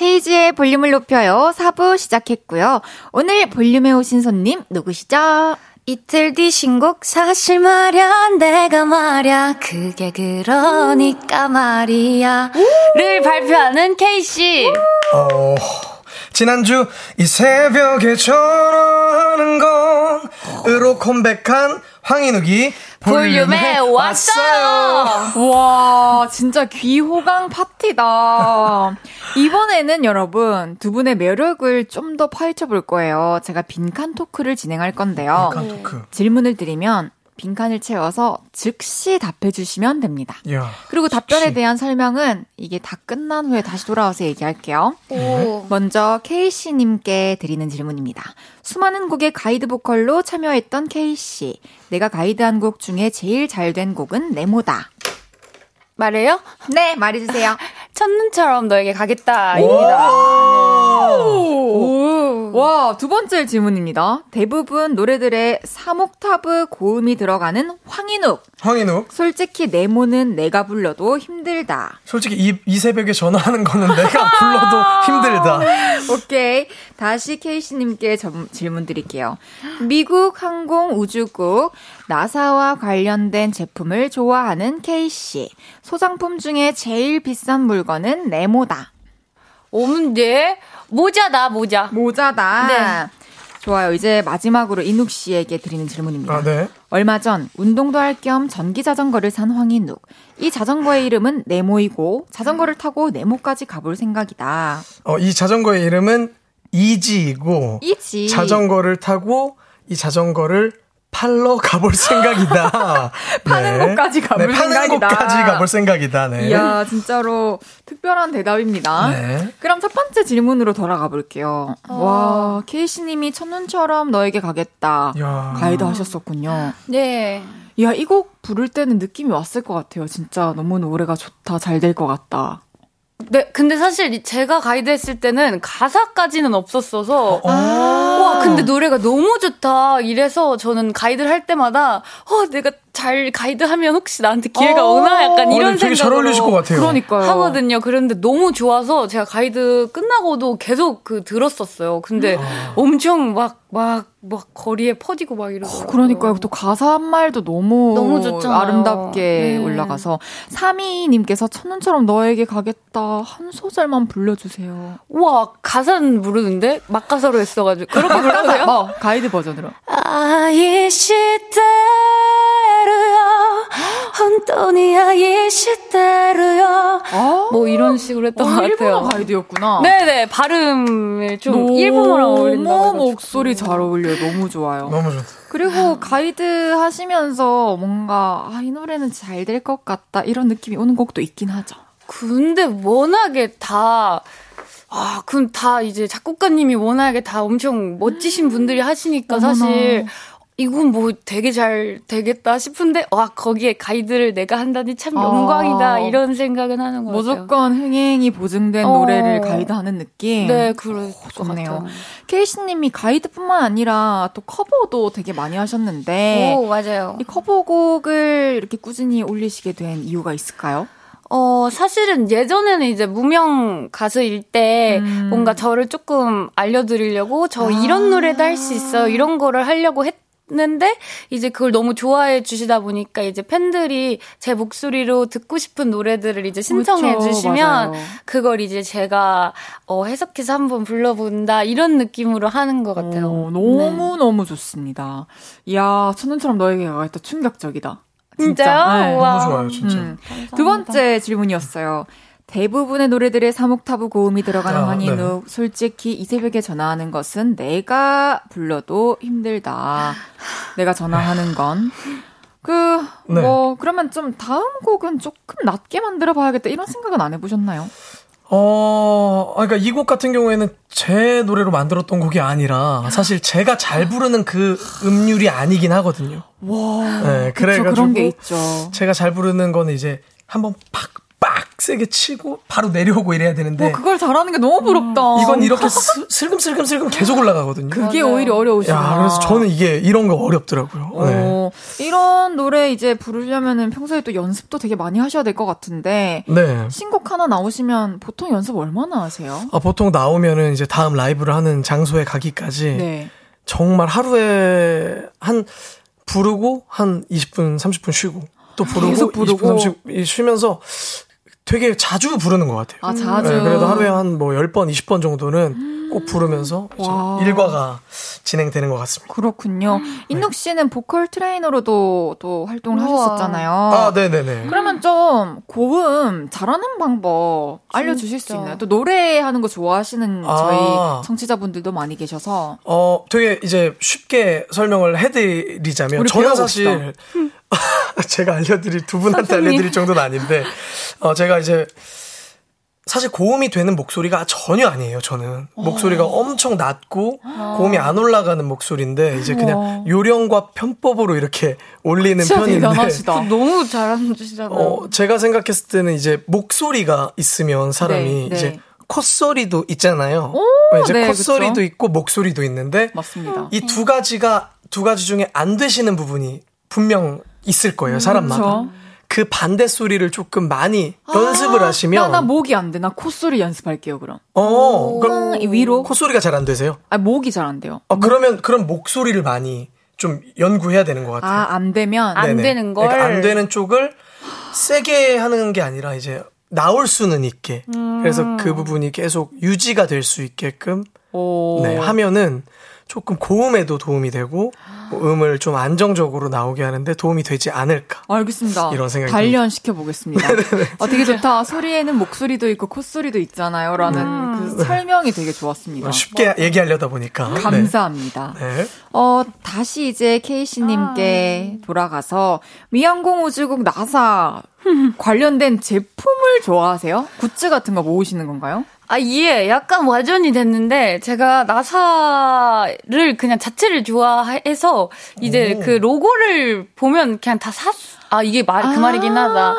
Speaker 1: 헤이지의 볼륨을 높여요. 4부 시작했고요. 오늘 볼륨에 오신 손님 누구시죠?
Speaker 6: 이틀 뒤 신곡 사실 말야 내가 말야 그게 그러니까 말이야 를 발표하는 K씨
Speaker 7: 어, 지난주 이 새벽에 전화하는 건 으로 컴백한 황인욱이
Speaker 6: 볼륨에 왔어요.
Speaker 1: 와, 진짜 귀호강 파티다. 이번에는 여러분, 두 분의 매력을 좀 더 파헤쳐 볼 거예요. 제가 빈칸 토크를 진행할 건데요.
Speaker 7: 빈칸 토크.
Speaker 1: 질문을 드리면 빈칸을 채워서 즉시 답해 주시면 됩니다.
Speaker 7: 야,
Speaker 1: 그리고 답변에
Speaker 7: 즉시.
Speaker 1: 대한 설명은 이게 다 끝난 후에 다시 돌아와서 얘기할게요.
Speaker 6: 오.
Speaker 1: 먼저 K씨님께 드리는 질문입니다. 수많은 곡의 가이드 보컬로 참여했던 K씨. 내가 가이드한 곡 중에 제일 잘 된 곡은 네모다.
Speaker 6: 말해요?
Speaker 1: 네, 말해주세요.
Speaker 6: 첫눈처럼 너에게 가겠다입니다.
Speaker 1: 네. 와, 두 번째 질문입니다. 대부분 노래들의 3옥타브 고음이 들어가는 황인욱.
Speaker 7: 황인욱.
Speaker 1: 솔직히 네모는 내가 불러도 힘들다.
Speaker 7: 솔직히 이, 이 새벽에 전화하는 거는 내가 불러도 힘들다.
Speaker 1: 오케이. 다시 케이씨님께 질문 드릴게요. 미국 항공우주국 나사와 관련된 제품을 좋아하는 케이씨. 소장품 중에 제일 비싼 물건은 네모다.
Speaker 6: 오문제 모자다 모자.
Speaker 1: 모자다. 네. 좋아요. 이제 마지막으로 인욱 씨에게 드리는 질문입니다.
Speaker 7: 아, 네.
Speaker 1: 얼마 전 운동도 할 겸 전기 자전거를 산 황인욱. 이 자전거의 이름은 네모이고 자전거를 타고 네모까지 가볼 생각이다.
Speaker 7: 어, 이 자전거의 이름은 이지이고
Speaker 1: 이지.
Speaker 7: 자전거를 타고 이 자전거를 팔러 가볼 생각이다.
Speaker 1: 파는 네. 곳까지 가볼 네, 파는 생각이다.
Speaker 7: 곳까지 가볼 생각이다. 네.
Speaker 1: 이야, 진짜로 특별한 대답입니다. 네. 그럼 첫 번째 질문으로 돌아가 볼게요. 어. 와, 케이씨님이 첫눈처럼 너에게 가겠다. 야. 가이드 하셨었군요.
Speaker 6: 네.
Speaker 1: 이야, 이 곡 부를 때는 느낌이 왔을 것 같아요. 진짜 너무 노래가 좋다, 잘 될 것 같다.
Speaker 6: 네, 근데 사실 제가 가이드 했을 때는 가사까지는 없었어서, 아~ 와, 근데 노래가 너무 좋다. 이래서 저는 가이드를 할 때마다, 어, 내가 잘 가이드하면 혹시 나한테 기회가 어. 오나 약간 이런 생각으로
Speaker 7: 잘 어울리실 것 같아요.
Speaker 1: 그러니까요.
Speaker 6: 하거든요. 그런데 너무 좋아서 제가 가이드 끝나고도 계속 그 들었었어요. 근데 아. 엄청 막 막, 막 거리에 퍼지고 막 이러더라고요.
Speaker 1: 그러니까요. 또 가사 한 말도 너무, 너무 좋잖아요. 아름답게 네. 올라가서 3위님께서 첫눈처럼 너에게 가겠다 한 소절만 불러주세요.
Speaker 6: 우와 가사는 모르는데 막가사로 했어가지고 그렇게 불러세요?
Speaker 1: 어, 가이드 버전으로.
Speaker 6: 아이 시대 시대로요. 혼돈이야 이 시대로요. 아~ 뭐 이런 식으로 했던 어, 것 같아요.
Speaker 1: 일본어 가이드였구나.
Speaker 6: 네네 발음을 좀 일본어랑 어울린다
Speaker 1: 너무 목소리 잘 어울려요. 너무 좋아요.
Speaker 7: 너무 좋다.
Speaker 1: 그리고 가이드 하시면서 뭔가 아, 이 노래는 잘 될 것 같다. 이런 느낌이 오는 곡도 있긴 하죠.
Speaker 6: 근데 워낙에 다 아, 그럼 다 이제 작곡가님이 워낙에 다 엄청 멋지신 분들이 하시니까 사실 이건 뭐 되게 잘 되겠다 싶은데 와 거기에 가이드를 내가 한다니 참 아. 영광이다 아, 이런 생각은 하는 거
Speaker 1: 같아요. 무조건 흥행이 보증된 어. 노래를 가이드하는 느낌.
Speaker 6: 네, 그럴 좋네요.
Speaker 1: 케이씨님이 가이드뿐만 아니라 또 커버도 되게 많이 하셨는데,
Speaker 6: 오 맞아요.
Speaker 1: 이 커버곡을 이렇게 꾸준히 올리시게 된 이유가 있을까요?
Speaker 6: 어, 사실은 예전에는 이제 무명 가수일 때 음. 뭔가 저를 조금 알려드리려고 저 아. 이런 노래도 할 수 있어요. 이런 거를 하려고 했 했는데 이제 그걸 너무 좋아해 주시다 보니까 이제 팬들이 제 목소리로 듣고 싶은 노래들을 이제 신청해 그렇죠, 주시면 맞아요. 그걸 이제 제가 어 해석해서 한번 불러본다 이런 느낌으로 하는 것 같아요. 오,
Speaker 1: 너무 네. 너무 좋습니다. 이야 첫눈처럼 너에게 가겠다 충격적이다.
Speaker 6: 진짜요? 네.
Speaker 7: 너무 좋아요, 진짜. 음.
Speaker 1: 두 번째 질문이었어요. 대부분의 노래들의 사목타부 고음이 들어가는 아, 환인욱. 네. 솔직히 이 새벽에 전화하는 것은 내가 불러도 힘들다. 내가 전화하는 건. 그, 네. 뭐, 그러면 좀 다음 곡은 조금 낮게 만들어 봐야겠다. 이런 생각은 안 해보셨나요?
Speaker 7: 어, 그러니까 이 곡 같은 경우에는 제 노래로 만들었던 곡이 아니라 사실 제가 잘 부르는 그 음률이 아니긴 하거든요.
Speaker 1: 와. 네, 그래가지고 그런 게 있죠.
Speaker 7: 제가 잘 부르는 거는 이제 한번 팍 빡세게 치고 바로 내려오고 이래야 되는데
Speaker 1: 어, 그걸 잘하는 게 너무 부럽다.
Speaker 7: 음, 이건 이렇게 스, 슬금슬금 슬금 계속 올라가거든요.
Speaker 1: 그게 맞아요. 오히려 어려우시다.
Speaker 7: 그래서 저는 이게 이런 거 어렵더라고요. 어,
Speaker 1: 네. 이런 노래 이제 부르려면은 평소에 또 연습도 되게 많이 하셔야 될 것 같은데 네. 신곡 하나 나오시면 보통 연습 얼마나 하세요?
Speaker 7: 아, 보통 나오면은 이제 다음 라이브를 하는 장소에 가기까지 네. 정말 하루에 한 부르고 한 20분 30분 쉬고 또 부르고, 부르고 20분 30분 쉬면서 되게 자주 부르는 것 같아요.
Speaker 1: 아, 자주?
Speaker 7: 네, 그래도 하루에 한 뭐 10번, 20번 정도는 꼭 부르면서 일과가 진행되는 것 같습니다.
Speaker 1: 그렇군요. 인욱 씨는 보컬 트레이너로도 또 활동을 우와. 하셨었잖아요.
Speaker 7: 아, 네네네.
Speaker 1: 그러면 좀 고음 잘하는 방법 알려주실 수 있나요? 또 노래하는 거 좋아하시는 아. 저희 청취자분들도 많이 계셔서.
Speaker 7: 어, 되게 이제 쉽게 설명을 해드리자면 저는 사실 제가 알려드릴 두 분한테 알려드릴 정도는 아닌데 어, 제가 이제 사실 고음이 되는 목소리가 전혀 아니에요, 저는. 목소리가 엄청 낮고 고음이 안 올라가는 목소리인데 이제 그냥 요령과 편법으로 이렇게 올리는 편인데
Speaker 6: 대단하시다. 너무 잘하시잖아요.
Speaker 7: 어, 제가 생각했을 때는 이제 목소리가 있으면 사람이
Speaker 1: 네, 네.
Speaker 7: 이제 콧소리도 있잖아요.
Speaker 1: 오,
Speaker 7: 이제
Speaker 1: 네,
Speaker 7: 콧소리도
Speaker 1: 그쵸.
Speaker 7: 있고 목소리도 있는데
Speaker 1: 맞습니다.
Speaker 7: 이 두 가지가 두 가지 중에 안 되시는 부분이 분명 있을 거예요, 사람마다.
Speaker 1: 그쵸.
Speaker 7: 그 반대 소리를 조금 많이 연습을 하시면
Speaker 1: 나, 나 목이 안 돼. 나 콧소리 연습할게요, 그럼.
Speaker 7: 어, 그럼
Speaker 1: 이 위로?
Speaker 7: 콧소리가 잘 안 되세요?
Speaker 1: 아, 목이 잘 안 돼요.
Speaker 7: 어, 그러면 그럼 목소리를 많이 좀 연구해야 되는 것 같아요.
Speaker 1: 아, 안 되면?
Speaker 6: 안
Speaker 7: 네네.
Speaker 6: 되는 걸.
Speaker 7: 그러니까 안 되는 쪽을 세게 하는 게 아니라 이제 나올 수는 있게. 그래서 그 부분이 계속 유지가 될 수 있게끔
Speaker 1: 오.
Speaker 7: 네, 하면은 조금 고음에도 도움이 되고 뭐 음을 좀 안정적으로 나오게 하는데 도움이 되지 않을까.
Speaker 1: 알겠습니다.
Speaker 7: 이런 생각이
Speaker 1: 단련시켜 보겠습니다. 어, 되게 좋다. 소리에는 목소리도 있고 콧소리도 있잖아요. 라는 그 설명이 되게 좋았습니다.
Speaker 7: 쉽게 얘기하려다 보니까. 네.
Speaker 1: 감사합니다.
Speaker 7: 네.
Speaker 1: 어, 다시 이제 케이씨님께 돌아가서 미양공 우주국 나사 관련된 제품을 좋아하세요? 굿즈 같은 거 모으시는 건가요?
Speaker 6: 아, 예. 약간 와전이 됐는데, 제가 나사를 그냥 자체를 좋아해서, 이제
Speaker 1: 오.
Speaker 6: 그 로고를 보면 그냥 다 사, 아, 이게 말, 그 말이긴 하다.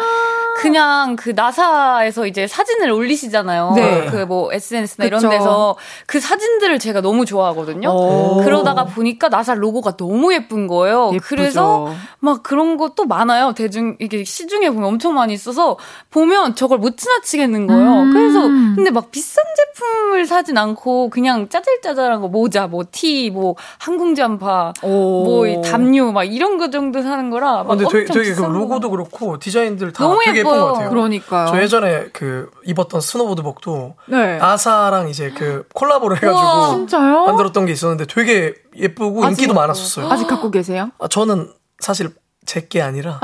Speaker 6: 그냥 그 나사에서 이제 사진을 올리시잖아요.
Speaker 1: 네.
Speaker 6: 그뭐 SNS나 이런
Speaker 1: 그쵸.
Speaker 6: 데서 그 사진들을 제가 너무 좋아하거든요.
Speaker 1: 오.
Speaker 6: 그러다가 보니까 나사 로고가 너무 예쁜 거예요.
Speaker 1: 예쁘죠.
Speaker 6: 그래서 막 그런 것도 많아요. 대중 이게 시중에 보면 엄청 많이 있어서 보면 저걸 못 지나치겠는 거예요.
Speaker 1: 음.
Speaker 6: 그래서 근데 막 비싼 제품을 사진 않고 그냥 짜잘짜잘한 거 모자, 뭐 티, 뭐 항공 잠바,
Speaker 1: 오.
Speaker 6: 뭐이 담요 막 이런 거 정도 사는 거라 막
Speaker 7: 근데 되게,
Speaker 6: 엄청
Speaker 7: 되게 그. 로고도 그렇고 디자인들 다
Speaker 6: 너무
Speaker 7: 되게 예쁜. 것 같아요.
Speaker 1: 그러니까요.
Speaker 7: 저 예전에 그 입었던 스노보드복도
Speaker 1: 네.
Speaker 7: 나사랑 이제 그 콜라보를 해가지고
Speaker 6: 우와,
Speaker 1: 진짜요?
Speaker 7: 만들었던 게 있었는데 되게 예쁘고
Speaker 1: 아직-
Speaker 7: 인기도 많았었어요.
Speaker 1: 아직 갖고 계세요?
Speaker 7: 아, 저는 사실 제게 아니라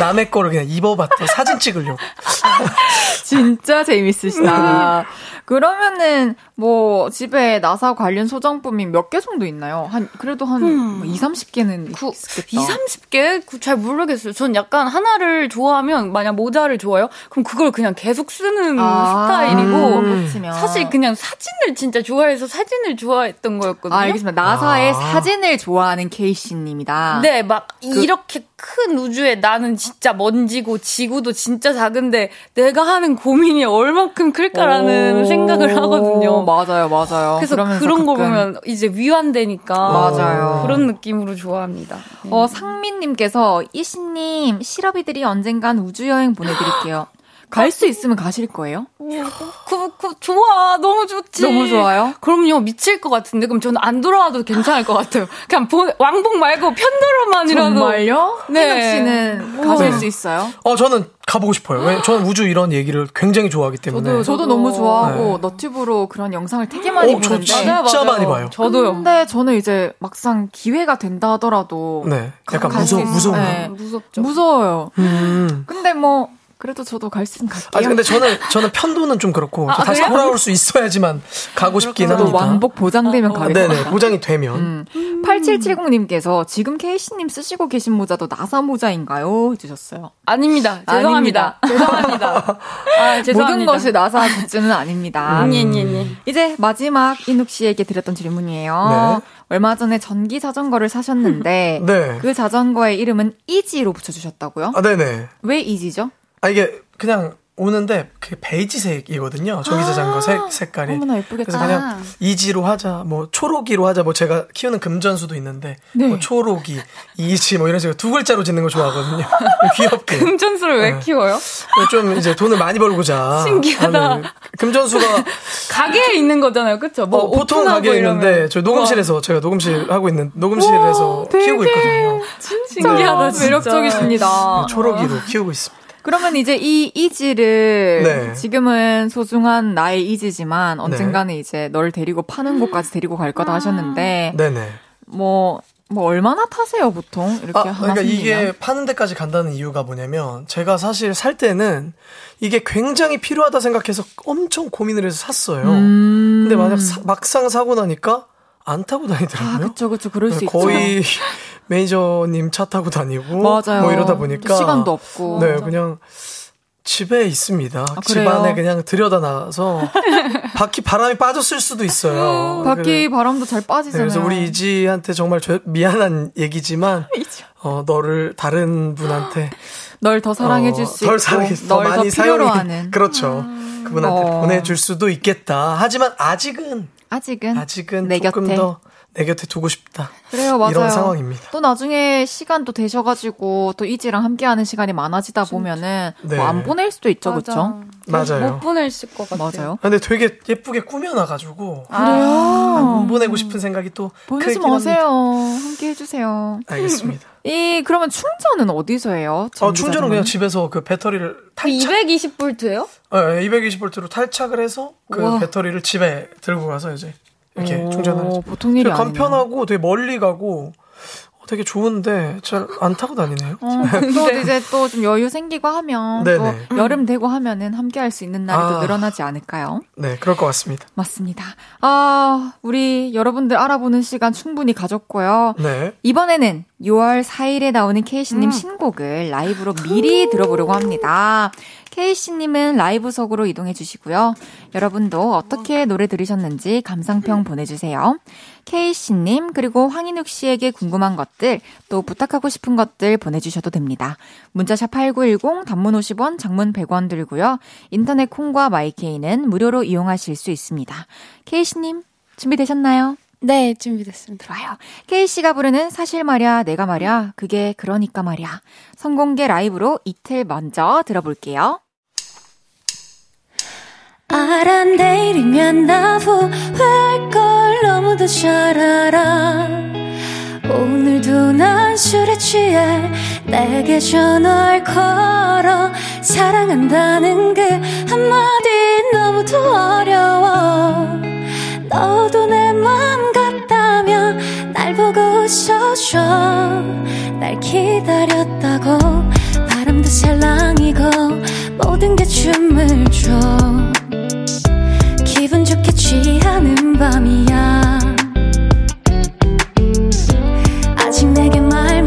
Speaker 7: 남의 거를 그냥 입어봤던 사진 찍으려고.
Speaker 1: 진짜 재밌으시다. 그러면은 뭐 집에 나사 관련 소장품이 몇 개 정도 있나요? 한 그래도 한
Speaker 6: 음.
Speaker 1: 2, 30개는
Speaker 6: 그,
Speaker 1: 있겠다.
Speaker 6: 2, 30개? 그 잘 모르겠어요. 전 약간 하나를 좋아하면, 만약 모자를 좋아해요? 그럼 그걸 그냥 계속 쓰는
Speaker 1: 아,
Speaker 6: 스타일이고,
Speaker 1: 음.
Speaker 6: 사실 그냥 사진을 진짜 좋아해서 사진을 좋아했던 거였거든요.
Speaker 1: 아, 알겠습니다. 나사의
Speaker 7: 아.
Speaker 1: 사진을 좋아하는 케이씨님이다.
Speaker 6: 네, 막 이렇게 큰 우주에 나는 진짜 먼지고 지구도 진짜 작은데 내가 하는 고민이 얼만큼 클까라는
Speaker 1: 오,
Speaker 6: 생각을 하거든요.
Speaker 1: 맞아요, 맞아요.
Speaker 6: 그래서 그런 거
Speaker 1: 가끔
Speaker 6: 보면 이제 위안되니까
Speaker 1: 맞아요.
Speaker 6: 그런 느낌으로 좋아합니다. 네.
Speaker 1: 어, 상민님께서 이신님 시러비들이 언젠간 우주 여행 보내드릴게요. 갈 수 있으면 가실 거예요?
Speaker 6: 그, 그, 좋아. 너무 좋지.
Speaker 1: 너무 좋아요?
Speaker 6: 그럼요. 미칠 것 같은데. 그럼 저는 안 돌아와도 괜찮을 것 같아요. 그냥 보, 왕복 말고 편도로만이라도.
Speaker 1: 정말요?
Speaker 6: 네.
Speaker 1: 네. 씨는 가실 수 있어요?
Speaker 7: 어, 저는 가보고 싶어요. 왜? 저는 우주 이런 얘기를 굉장히 좋아하기 때문에.
Speaker 1: 저도, 저도 너무 좋아하고
Speaker 7: 네.
Speaker 1: 너튜브로 그런 영상을 되게 많이
Speaker 7: 어, 저
Speaker 1: 보는데
Speaker 7: 진짜
Speaker 6: 맞아요, 맞아요.
Speaker 7: 많이 봐요.
Speaker 6: 저도요.
Speaker 1: 근데 저는 이제 막상 기회가 된다 하더라도
Speaker 7: 네. 약간
Speaker 1: 갈
Speaker 7: 무서. 무서운가?
Speaker 1: 네.
Speaker 6: 무섭죠.
Speaker 1: 무서워요.
Speaker 7: 음.
Speaker 1: 근데 뭐 그래도 저도 갈 수는 갈게요.
Speaker 7: 아, 근데 저는, 저는 편도는 좀 그렇고,
Speaker 6: 아,
Speaker 7: 다시
Speaker 6: 그래요?
Speaker 7: 돌아올 수 있어야지만 가고 싶긴
Speaker 1: 저도
Speaker 7: 합니다.
Speaker 1: 왕복 보장되면
Speaker 6: 어,
Speaker 1: 가겠습니다.
Speaker 7: 네네, 보장이 되면.
Speaker 1: 음. 8770님께서 지금 케이씨님 쓰시고 계신 모자도 나사 모자인가요? 해주셨어요.
Speaker 6: 아닙니다. 죄송합니다. 죄송합니다. 아, 죄송합니다.
Speaker 1: 모든 것이 나사 굿즈는 아닙니다.
Speaker 6: 예, 예, 예.
Speaker 1: 이제 마지막 인욱 씨에게 드렸던 질문이에요.
Speaker 7: 네.
Speaker 1: 얼마 전에 전기 자전거를 사셨는데
Speaker 7: 네.
Speaker 1: 그 자전거의 이름은 이지로 붙여주셨다고요?
Speaker 7: 아, 네네.
Speaker 1: 왜 이지죠?
Speaker 7: 아, 이게 그냥 오는데 그 베이지색이거든요. 전기 자전거 색, 색깔이.
Speaker 1: 너무나 예쁘겠다.
Speaker 7: 그래서 그냥 이지로 하자, 뭐 초록이로 하자, 뭐 제가 키우는 금전수도 있는데
Speaker 1: 네.
Speaker 7: 뭐 초록이, 이지 뭐 이런 식으로 두 글자로 짓는 거 좋아하거든요. 귀엽게.
Speaker 6: 금전수를 왜
Speaker 7: 네.
Speaker 6: 키워요?
Speaker 7: 좀 이제 돈을 많이 벌고자.
Speaker 6: 신기하다.
Speaker 7: 하는 금전수가
Speaker 6: 가게에 있는 거잖아요. 그쵸? 뭐
Speaker 7: 어, 보통 가게에 있는데
Speaker 6: 이러면.
Speaker 7: 저 녹음실에서 제가 녹음실 하고 있는 녹음실에서 키우고 있거든요.
Speaker 6: 신기하다, 진짜.
Speaker 1: 매력적이십니다.
Speaker 7: 초록이로 키우고 있습니다.
Speaker 1: 그러면 이제 이 이지를
Speaker 7: 네.
Speaker 1: 지금은 소중한 나의 이지지만 언젠가는 이제 널 데리고 파는 곳까지 데리고 갈 거다 하셨는데
Speaker 7: 네네.
Speaker 1: 뭐, 뭐 얼마나 타세요 보통 이렇게
Speaker 7: 아,
Speaker 1: 하나
Speaker 7: 그러니까
Speaker 1: 생기면?
Speaker 7: 이게 파는 데까지 간다는 이유가 뭐냐면 제가 사실 살 때는 이게 굉장히 필요하다 생각해서 엄청 고민을 해서 샀어요.
Speaker 1: 음.
Speaker 7: 근데 만약 사- 막상 사고 나니까 안 타고
Speaker 1: 아
Speaker 7: 다니더라고요.
Speaker 1: 그쵸 그쵸 그럴 수 있죠.
Speaker 7: 거의 매니저님 차 타고 다니고
Speaker 1: 맞아요.
Speaker 7: 뭐 이러다
Speaker 1: 또
Speaker 7: 보니까
Speaker 1: 시간도 없고.
Speaker 7: 네, 그냥 집에 있습니다. 아, 집안에 그냥 들여다 놔서 바퀴 바람이 빠졌을 수도 있어요.
Speaker 1: 바퀴 그래. 바람도 잘 빠지잖아요.
Speaker 7: 네, 그래서 우리 이지한테 정말 미안한 얘기지만 어, 너를 다른 분한테
Speaker 1: 널 더 사랑해 줄수 어, 있고 사랑해, 널더 많이 필요로 하는
Speaker 7: 그렇죠. 음. 그분한테 어. 보내줄 수도 있겠다. 하지만 아직은
Speaker 1: 아직은
Speaker 7: 아직은 내 조금 곁에. 더 내 곁에 두고 싶다.
Speaker 1: 그래요, 맞아요.
Speaker 7: 이런 상황입니다.
Speaker 1: 또 나중에 시간도 되셔가지고 또 이지랑 함께하는 시간이 많아지다 보면은 네. 뭐안 보낼 수도 있죠, 그렇죠?
Speaker 7: 맞아요.
Speaker 6: 못 보내실 것 같아요. 맞아요.
Speaker 7: 근데 되게 예쁘게 꾸며놔가지고
Speaker 1: 아, 그래요.
Speaker 7: 안 보내고 싶은 생각이 또
Speaker 1: 보내지 마세요. 함께 해주세요.
Speaker 7: 알겠습니다.
Speaker 1: 이 그러면 충전은 어디서 해요?
Speaker 7: 어, 충전은 그냥 집에서 그 배터리를
Speaker 6: 탈착. 220볼트예요?
Speaker 7: 네, 220볼트로 탈착을 해서 그 우와. 배터리를 집에 들고 가서 이제 이렇게 충전하죠.
Speaker 1: 보통 일이
Speaker 7: 간편하고 되게 멀리 가고 어, 되게 좋은데 잘 안 타고 다니네요.
Speaker 1: 어, 또 이제 또 좀 여유 생기고 하면 네네. 또 여름 되고 하면은 함께 할 수 있는 날이 아, 또 늘어나지 않을까요?
Speaker 7: 네, 그럴 것 같습니다.
Speaker 1: 맞습니다. 아, 우리 여러분들 알아보는 시간 충분히 가졌고요.
Speaker 7: 네.
Speaker 1: 이번에는 6월 4일에 나오는 케이시님 음. 신곡을 라이브로 미리 들어보려고 합니다. 케이씨님은 라이브석으로 이동해 주시고요. 여러분도 어떻게 노래 들으셨는지 감상평 보내주세요. 케이씨님, 그리고 황인욱 씨에게 궁금한 것들, 또 부탁하고 싶은 것들 보내주셔도 됩니다. 문자샵 8910, 단문 50원, 장문 100원 들고요. 인터넷 콩과 마이케이는 무료로 이용하실 수 있습니다. 케이씨님, 준비되셨나요?
Speaker 6: 네, 준비됐습니다.
Speaker 1: 좋아요. 케이씨가 부르는 사실 말야, 내가 말야, 그게 그러니까 말야. 성공개 라이브로 이틀 먼저 들어볼게요.
Speaker 9: 알아 내일이면 나 후회할 걸 너무도 잘 알아 오늘도 난 술에 취해 내게 전화를 걸어 사랑한다는 그 한마디 너무도 어려워 너도 내 맘 같다면 날 보고 웃어줘. 날 기다렸다고 바람도 살랑이고 모든 게 춤을 춰. 기분 좋게 취하는 밤이야. 아직 내게 말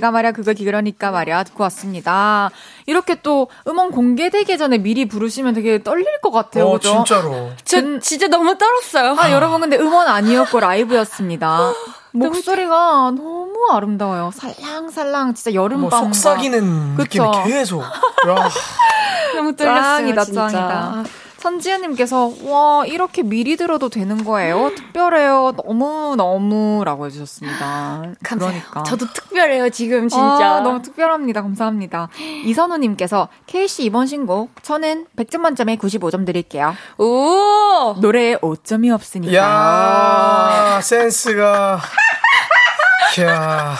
Speaker 9: 내가 말이야,
Speaker 1: 그거 그러니까 말이야, 듣고 왔습니다. 이렇게 또 음원 공개되기 전에 미리 부르시면 되게 떨릴 것 같아요.
Speaker 7: 어,
Speaker 1: 그죠?
Speaker 7: 진짜로.
Speaker 6: 저 진짜 너무 떨었어요.
Speaker 1: 아, 여러분, 근데 음원 아니었고 라이브였습니다. 목소리가 너무 아름다워요. 살랑살랑, 진짜 여름밤.
Speaker 7: 뭐 속삭이는
Speaker 1: 그쵸?
Speaker 7: 느낌이 계속. 야.
Speaker 6: 너무 떨렸어요.
Speaker 1: 짱이다,
Speaker 6: 진짜.
Speaker 1: 짱이다. 선지은님께서, 와, 이렇게 미리 들어도 되는 거예요? 특별해요. 너무 너무. 라고 해주셨습니다. 그러니까.
Speaker 6: 저도 특 별해요, 지금 진짜.
Speaker 1: 아, 너무 특별합니다. 감사합니다. 이선우님께서, K씨 이번 신곡, 저는 100점 만점에 95점 드릴게요.
Speaker 6: 오!
Speaker 1: 노래에 5점이 없으니까요.
Speaker 7: 야 센스가. 야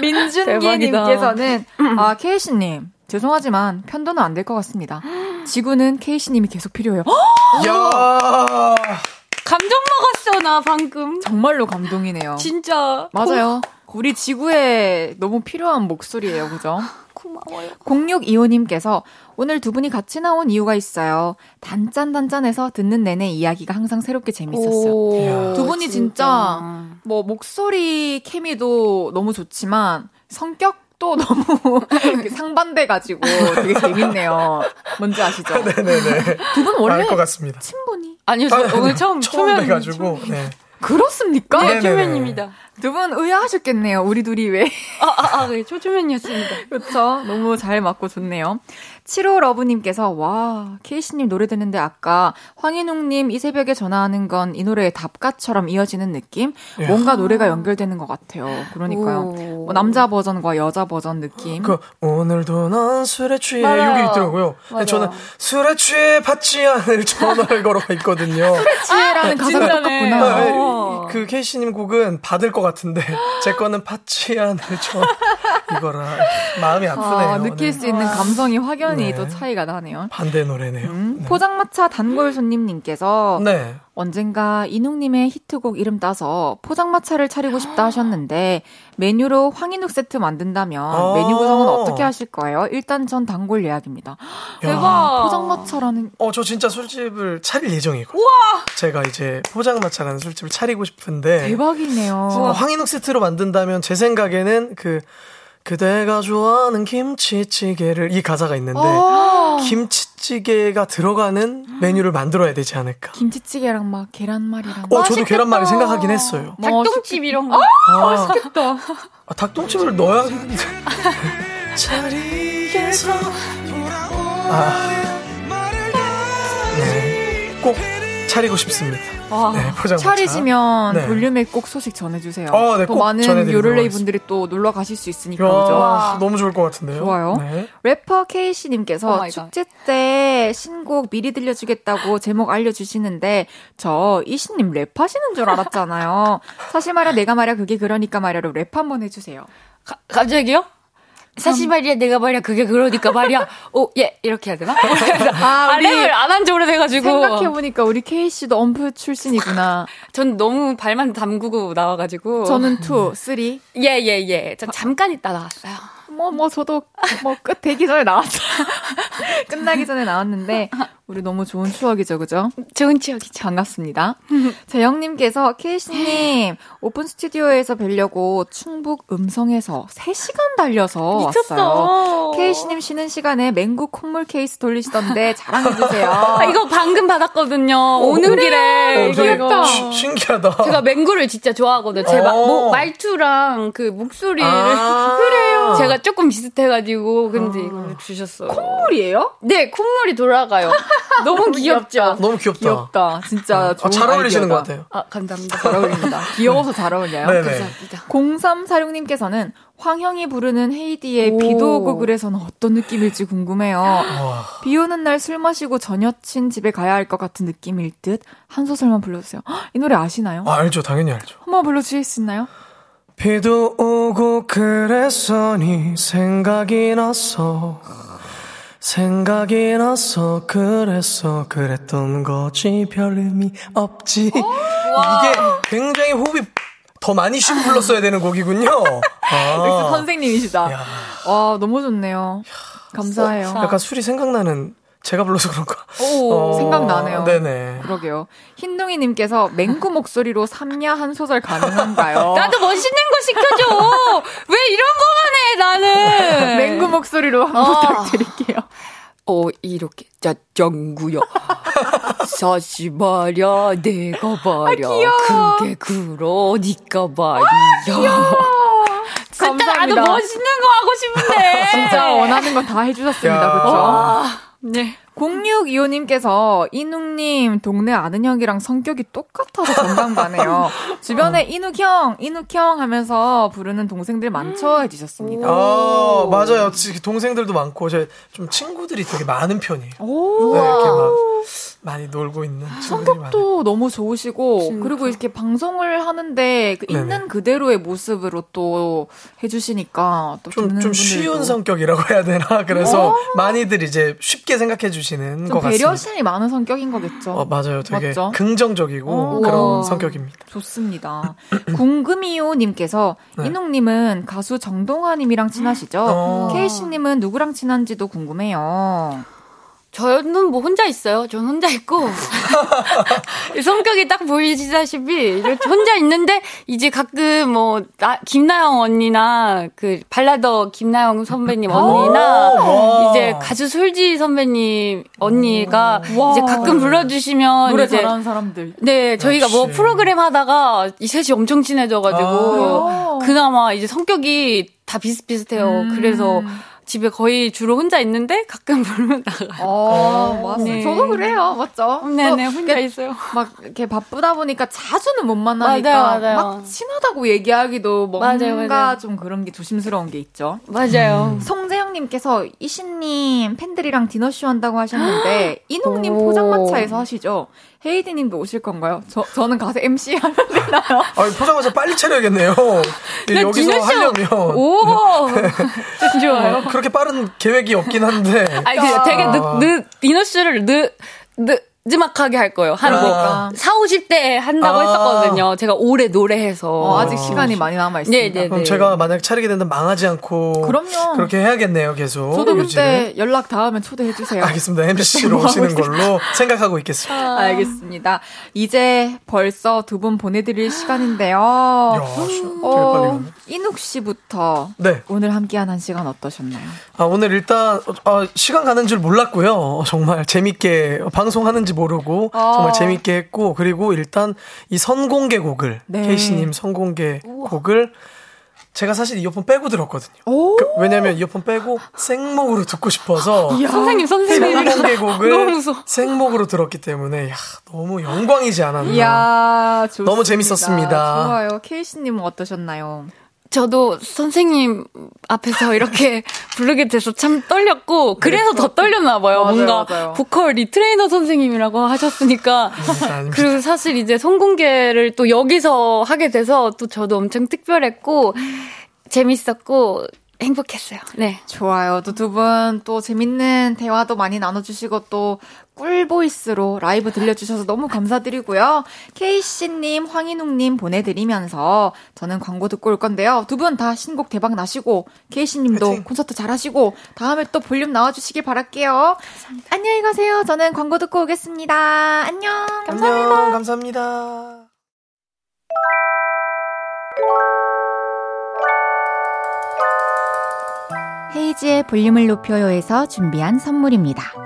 Speaker 1: 민준기님께서는, 아, K씨님, 죄송하지만 편도는 안 될 것 같습니다. 지구는 K씨님이 계속 필요해요.
Speaker 7: 야
Speaker 6: 감정 먹었어, 나 방금.
Speaker 1: 정말로 감동이네요.
Speaker 6: 진짜.
Speaker 1: 맞아요. 우리 지구에 너무 필요한 목소리예요. 그죠?
Speaker 6: 고마워요.
Speaker 1: 0625님께서 오늘 두 분이 같이 나온 이유가 있어요. 단짠단짠해서 듣는 내내 이야기가 항상 새롭게 재밌었어요.
Speaker 6: 오,
Speaker 1: 두 분이 진짜, 뭐 목소리 케미도 너무 좋지만 성격도 너무 상반돼가지고 되게 재밌네요. 뭔지 아시죠?
Speaker 7: 네네네.
Speaker 1: 두 분 원래
Speaker 7: 알 것 같습니다.
Speaker 1: 친분이
Speaker 6: 아니요, 저 오늘 처음,
Speaker 7: 처음
Speaker 6: 초면.
Speaker 7: 뵈가지고. 네.
Speaker 1: 그렇습니까?
Speaker 6: 네. 초면입니다.
Speaker 1: 두 분 의아하셨겠네요. 우리 둘이 왜?
Speaker 6: 아, 아, 아, 네, 초초면이었습니다.
Speaker 1: 그렇죠. 너무 잘 맞고 좋네요. 7호 러브님께서 와 케이씨님 노래 듣는데 아까 황인웅님 이 새벽에 전화하는 건 이 노래의 답가처럼 이어지는 느낌?
Speaker 7: 야.
Speaker 1: 뭔가 노래가 연결되는 것 같아요. 그러니까요.
Speaker 6: 오.
Speaker 1: 뭐 남자 버전과 여자 버전 느낌.
Speaker 7: 그 오늘도 넌 술에 취해
Speaker 6: 맞아요.
Speaker 7: 여기 있더라고요. 근데
Speaker 6: 맞아요.
Speaker 7: 저는 술에 취해 받지 않을 전화를 걸어가 있거든요.
Speaker 1: 치에라는 가사가
Speaker 6: 진짜네.
Speaker 1: 똑같구나.
Speaker 7: 네,
Speaker 6: 어.
Speaker 7: 그 케이씨님 곡은 받을 것 같은데 제 거는 않을 전화 이거라 마음이 아프네요.
Speaker 1: 아, 느낄
Speaker 7: 네.
Speaker 1: 수 있는 감성이 확연히
Speaker 7: 네.
Speaker 1: 또 차이가 나네요.
Speaker 7: 반대 노래네요.
Speaker 1: 음, 포장마차 단골 손님님께서
Speaker 7: 네.
Speaker 1: 언젠가 이능님의 히트곡 이름 따서 포장마차를 차리고 싶다 하셨는데 메뉴로 황인욱 세트 만든다면
Speaker 7: 아.
Speaker 1: 메뉴 구성은 어떻게 하실 거예요? 일단 전 단골 예약입니다. 대박! 포장마차라는
Speaker 7: 어, 저 진짜 술집을 차릴 예정이거든요. 제가 이제 포장마차라는 술집을 차리고 싶은데.
Speaker 1: 대박이네요.
Speaker 7: 어, 황인욱 세트로 만든다면 제 생각에는 그, 그대가 좋아하는 김치찌개를 이 가사가 있는데
Speaker 1: 아.
Speaker 7: 김치찌개가 들어가는 메뉴를 만들어야 되지 않을까.
Speaker 1: 김치찌개랑 막 계란말이랑
Speaker 7: 어, 저도 계란말이 생각하긴 했어요.
Speaker 6: 닭똥집 이런 거.
Speaker 7: 아,
Speaker 1: 맛있겠다.
Speaker 7: 아, 닭똥집을 넣어야겠는데. 자리에서 아, 네. 꼭 차리고 싶습니다.
Speaker 1: 와,
Speaker 7: 네, 포장마차.
Speaker 1: 차리시면
Speaker 7: 네.
Speaker 1: 볼륨에 꼭 소식 전해주세요.
Speaker 7: 어, 네,
Speaker 1: 더
Speaker 7: 꼭
Speaker 1: 많은
Speaker 7: 하겠습니다.
Speaker 1: 분들이 또 놀러 가실 수 있으니까
Speaker 7: 야,
Speaker 1: 그죠?
Speaker 7: 너무 좋을 것 같은데요.
Speaker 1: 좋아요.
Speaker 7: 네.
Speaker 1: 래퍼 케이시님께서
Speaker 6: oh my god.
Speaker 1: 축제 때 신곡 미리 들려주겠다고 제목 알려주시는데 저 이씨님 랩하시는 줄 알았잖아요. 사실 말야 내가 말야 그게 그러니까 말야로 랩 한번 해주세요.
Speaker 6: 가, 갑자기요? 사실 말이야, 내가 말이야, 그게 그러니까 말이야. 오, 예, 이렇게 해야 되나?
Speaker 1: 아,
Speaker 6: 아, 랩을 안 한 지 오래돼가지고.
Speaker 1: 생각해보니까 우리 케이 씨도 엄프 출신이구나.
Speaker 6: 전 너무 발만 담그고 나와가지고.
Speaker 1: 저는 2, 3.
Speaker 6: 예, 예, 예. 전 잠깐 있다 나왔어요.
Speaker 1: 뭐, 뭐, 저도, 뭐, 끝 되기 전에 나왔어요. 끝나기 전에 나왔는데, 우리 너무 좋은 추억이죠, 그죠?
Speaker 6: 좋은 추억이죠.
Speaker 1: 반갑습니다. 재영님께서, 케이씨님, 오픈 스튜디오에서 뵈려고 충북 음성에서 3시간 달려서
Speaker 6: 미쳤어.
Speaker 1: 왔어요. 케이씨님 쉬는 시간에 맹구 콧물 케이스 돌리시던데 자랑해주세요.
Speaker 6: 아, 이거 방금 받았거든요. 오는 길에.
Speaker 7: 어,
Speaker 6: 이거.
Speaker 7: 시- 신기하다.
Speaker 6: 제가 맹구를 진짜 좋아하거든요. 제 마-
Speaker 7: 어.
Speaker 6: 뭐, 말투랑 그 목소리를.
Speaker 7: 아.
Speaker 6: 그래요. 제가 조금 비슷해가지고, 근데 이걸 주셨어요.
Speaker 1: 콧물이 에요?
Speaker 6: 네, 콧물이 돌아가요. 너무 귀엽죠?
Speaker 7: 너무 귀엽다.
Speaker 1: 귀엽다. 진짜
Speaker 7: 아,
Speaker 1: 좋은
Speaker 7: 잘 어울리시는
Speaker 1: 아이디어다.
Speaker 7: 것 같아요.
Speaker 6: 아, 감사합니다.
Speaker 1: 잘 어울립니다. 귀여워서 잘 어울려요.
Speaker 7: 네네.
Speaker 6: 감사합니다.
Speaker 1: 0346님께서는 황형이 부르는 헤이디의
Speaker 6: 오.
Speaker 1: 비도 오고 그래서는 어떤 느낌일지 궁금해요.
Speaker 7: 와.
Speaker 1: 비 오는 날 술 마시고 전 여친 집에 가야 할 것 같은 느낌일 듯 한 소절만 불러주세요. 헉, 이 노래 아시나요?
Speaker 7: 아, 알죠. 당연히 알죠.
Speaker 1: 한번 불러주실 수 있나요?
Speaker 7: 비도 오고 그래서 네 생각이 났어 생각이 났어 그래서 그랬던 거지. 별 의미 없지. 이게 굉장히 호흡이 더 많이 쉬고 불렀어야 되는 곡이군요. 아,
Speaker 1: 선생님이시다.
Speaker 7: 야,
Speaker 1: 와 너무 좋네요. 감사해요.
Speaker 7: 약간 술이 생각나는 제가 불러서 그런가
Speaker 6: 오,
Speaker 7: 어,
Speaker 1: 생각나네요.
Speaker 7: 네네
Speaker 1: 그러게요. 흰둥이님께서 맹구 목소리로 삼야 한 소절 가능한가요?
Speaker 6: 나도 멋있는 거 시켜줘! 왜 이런 거만 해, 나는!
Speaker 1: 맹구 목소리로 한번 어. 부탁드릴게요.
Speaker 6: 어, 이렇게, 짜짱구요. 사실 말야, 내가 말야. 아, 그게 그러니까 말이야. 아, 감사합니다. 나도 멋있는 거 하고 싶은데.
Speaker 1: 진짜 원하는 거다 해주셨습니다. 그렇죠? 네. 0625님께서 이눅님 동네 아는 형이랑 성격이 똑같아서 공감 가네요. 주변에 어. 이눅 형, 이눅 형 하면서 부르는 동생들 많죠 해주셨습니다.
Speaker 7: 아 맞아요. 동생들도 많고 제 좀 친구들이 되게 많은 편이에요. 오. 네, 이렇게 막 많이 놀고 있는
Speaker 1: 성격도 많아요. 너무 좋으시고 진짜. 그리고 이렇게 방송을 하는데 그 있는 그대로의 모습으로 또 해주시니까
Speaker 7: 또 좀 좀 쉬운 성격이라고 해야 되나 그래서 어? 많이들 이제 쉽게 생각해 주시 는 것 같습니다.
Speaker 1: 배려심이 많은 성격인 거겠죠.
Speaker 7: 어, 맞아요. 되게 맞죠? 긍정적이고 오, 그런 와. 성격입니다.
Speaker 1: 좋습니다. 궁금이요 님께서 네. 이농 님은 가수 정동화 님이랑 친하시죠? 어. 케이 씨 님은 누구랑 친한지도 궁금해요.
Speaker 6: 저는 뭐 혼자 있어요. 전 혼자 있고 성격이 딱 보이시다시피 혼자 있는데 이제 가끔 뭐 나, 김나영 언니나 그 발라더 김나영 선배님 언니나 이제 가수 솔지 선배님 언니가 와. 이제 가끔 불러주시면
Speaker 1: 노래
Speaker 6: 이제
Speaker 1: 잘하는 사람들.
Speaker 6: 네 저희가 뭐 역시. 뭐 프로그램 하다가 이 셋이 엄청 친해져가지고 아. 그나마 이제 성격이 다 비슷비슷해요. 음. 그래서 집에 거의 주로 혼자 있는데 가끔 부르면 나가요.
Speaker 1: 어, 맞아요. 네. 저도 그래요. 맞죠?
Speaker 6: 네네, 혼자 있어요.
Speaker 1: 막 이렇게 바쁘다 보니까 자주는 못 만나니까 맞아요, 맞아요. 막 친하다고 얘기하기도 뭔가 맞아요, 맞아요. 좀 그런 게 조심스러운 게 있죠.
Speaker 6: 맞아요.
Speaker 1: 음. 송재영님께서 이신님 팬들이랑 디너쇼 한다고 하셨는데 이농님 포장마차에서 하시죠? 헤이디 님도 오실 건가요? 저 저는 가서 MC 하면 되나요?
Speaker 7: 아 포장마차 빨리 차려야겠네요. 여기서 하려면
Speaker 6: 오 좋아요.
Speaker 7: 그렇게 빠른 계획이 없긴 한데.
Speaker 6: 아니 그 되게 늦늦 디너쇼를 늦 늦 마지막하게 할 거예요. 한 뭐, 4, 50대 한다고 아~ 했었거든요. 제가 오래 노래해서.
Speaker 1: 어, 아직 시간이 많이 남아 있습니다. 네네
Speaker 7: 네, 그럼 네. 제가 만약 차리게 된다면 망하지 않고. 그럼요. 그렇게 해야겠네요, 계속.
Speaker 1: 저도 그때 연락 닿으면 초대해 주세요.
Speaker 7: 알겠습니다. MC로 오시는 걸로 생각하고 있겠습니다. 아~
Speaker 1: 알겠습니다. 이제 벌써 두 분 보내 드릴 시간인데요.
Speaker 7: 야, 어,
Speaker 1: 이눅 씨부터. 네. 오늘 함께한 한 시간 어떠셨나요?
Speaker 7: 아, 오늘 일단, 아, 시간 가는 줄 몰랐고요. 정말 재밌게 방송하는지 모르고 아. 정말 재밌게 했고 그리고 일단 이 선공개 곡을 네. 케이씨님 선공개 우와. 곡을 제가 사실 이어폰 빼고 들었거든요. 그, 왜냐면 이어폰 빼고 생목으로 듣고 싶어서
Speaker 6: 선생님 선생님
Speaker 7: 선공개 곡을 생목으로 들었기 때문에 야, 너무 영광이지 않았나. 이야, 너무 재밌었습니다.
Speaker 1: 좋아요. 케이시님은 어떠셨나요?
Speaker 6: 저도 선생님 앞에서 이렇게 부르게 돼서 참 떨렸고 그래서 더 떨렸나 봐요. 맞아요, 뭔가 맞아요. 보컬 트레이너 선생님이라고 하셨으니까 그리고 사실 이제 선공개를 또 여기서 하게 돼서 또 저도 엄청 특별했고 재밌었고 행복했어요. 네.
Speaker 1: 좋아요. 또 두 분 또 재밌는 대화도 많이 나눠주시고 또 꿀보이스로 라이브 들려주셔서 너무 감사드리고요. 케이씨님, 황인웅님 보내드리면서 저는 광고 듣고 올 건데요. 두 분 다 신곡 대박 나시고, 케이씨님도 콘서트 잘 하시고, 다음에 또 볼륨 나와주시길 바랄게요. 감사합니다. 안녕히 가세요. 저는 광고 듣고 오겠습니다. 안녕. 감사합니다.
Speaker 7: 안녕, 감사합니다.
Speaker 1: 헤이즈의 볼륨을 높여요에서 준비한 선물입니다.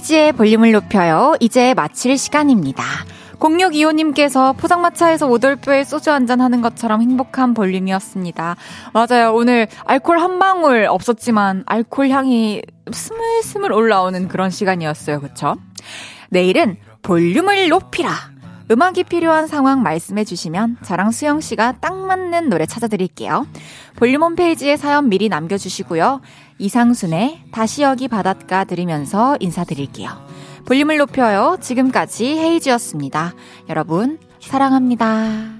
Speaker 1: 헤이지의 볼륨을 높여요. 이제 마칠 시간입니다. 0625님께서 포장마차에서 오돌뼈에 소주 한잔 하는 것처럼 행복한 볼륨이었습니다. 맞아요. 오늘 알콜 한 방울 없었지만 알콜 향이 스물스물 올라오는 그런 시간이었어요. 그쵸? 내일은 볼륨을 높이라. 음악이 필요한 상황 말씀해 주시면 저랑 수영 씨가 딱 맞는 노래 찾아드릴게요. 볼륨 홈페이지에 사연 미리 남겨주시고요. 이상순의 다시 여기 바닷가 들으면서 인사드릴게요. 볼륨을 높여요. 지금까지 헤이즈였습니다. 여러분, 사랑합니다.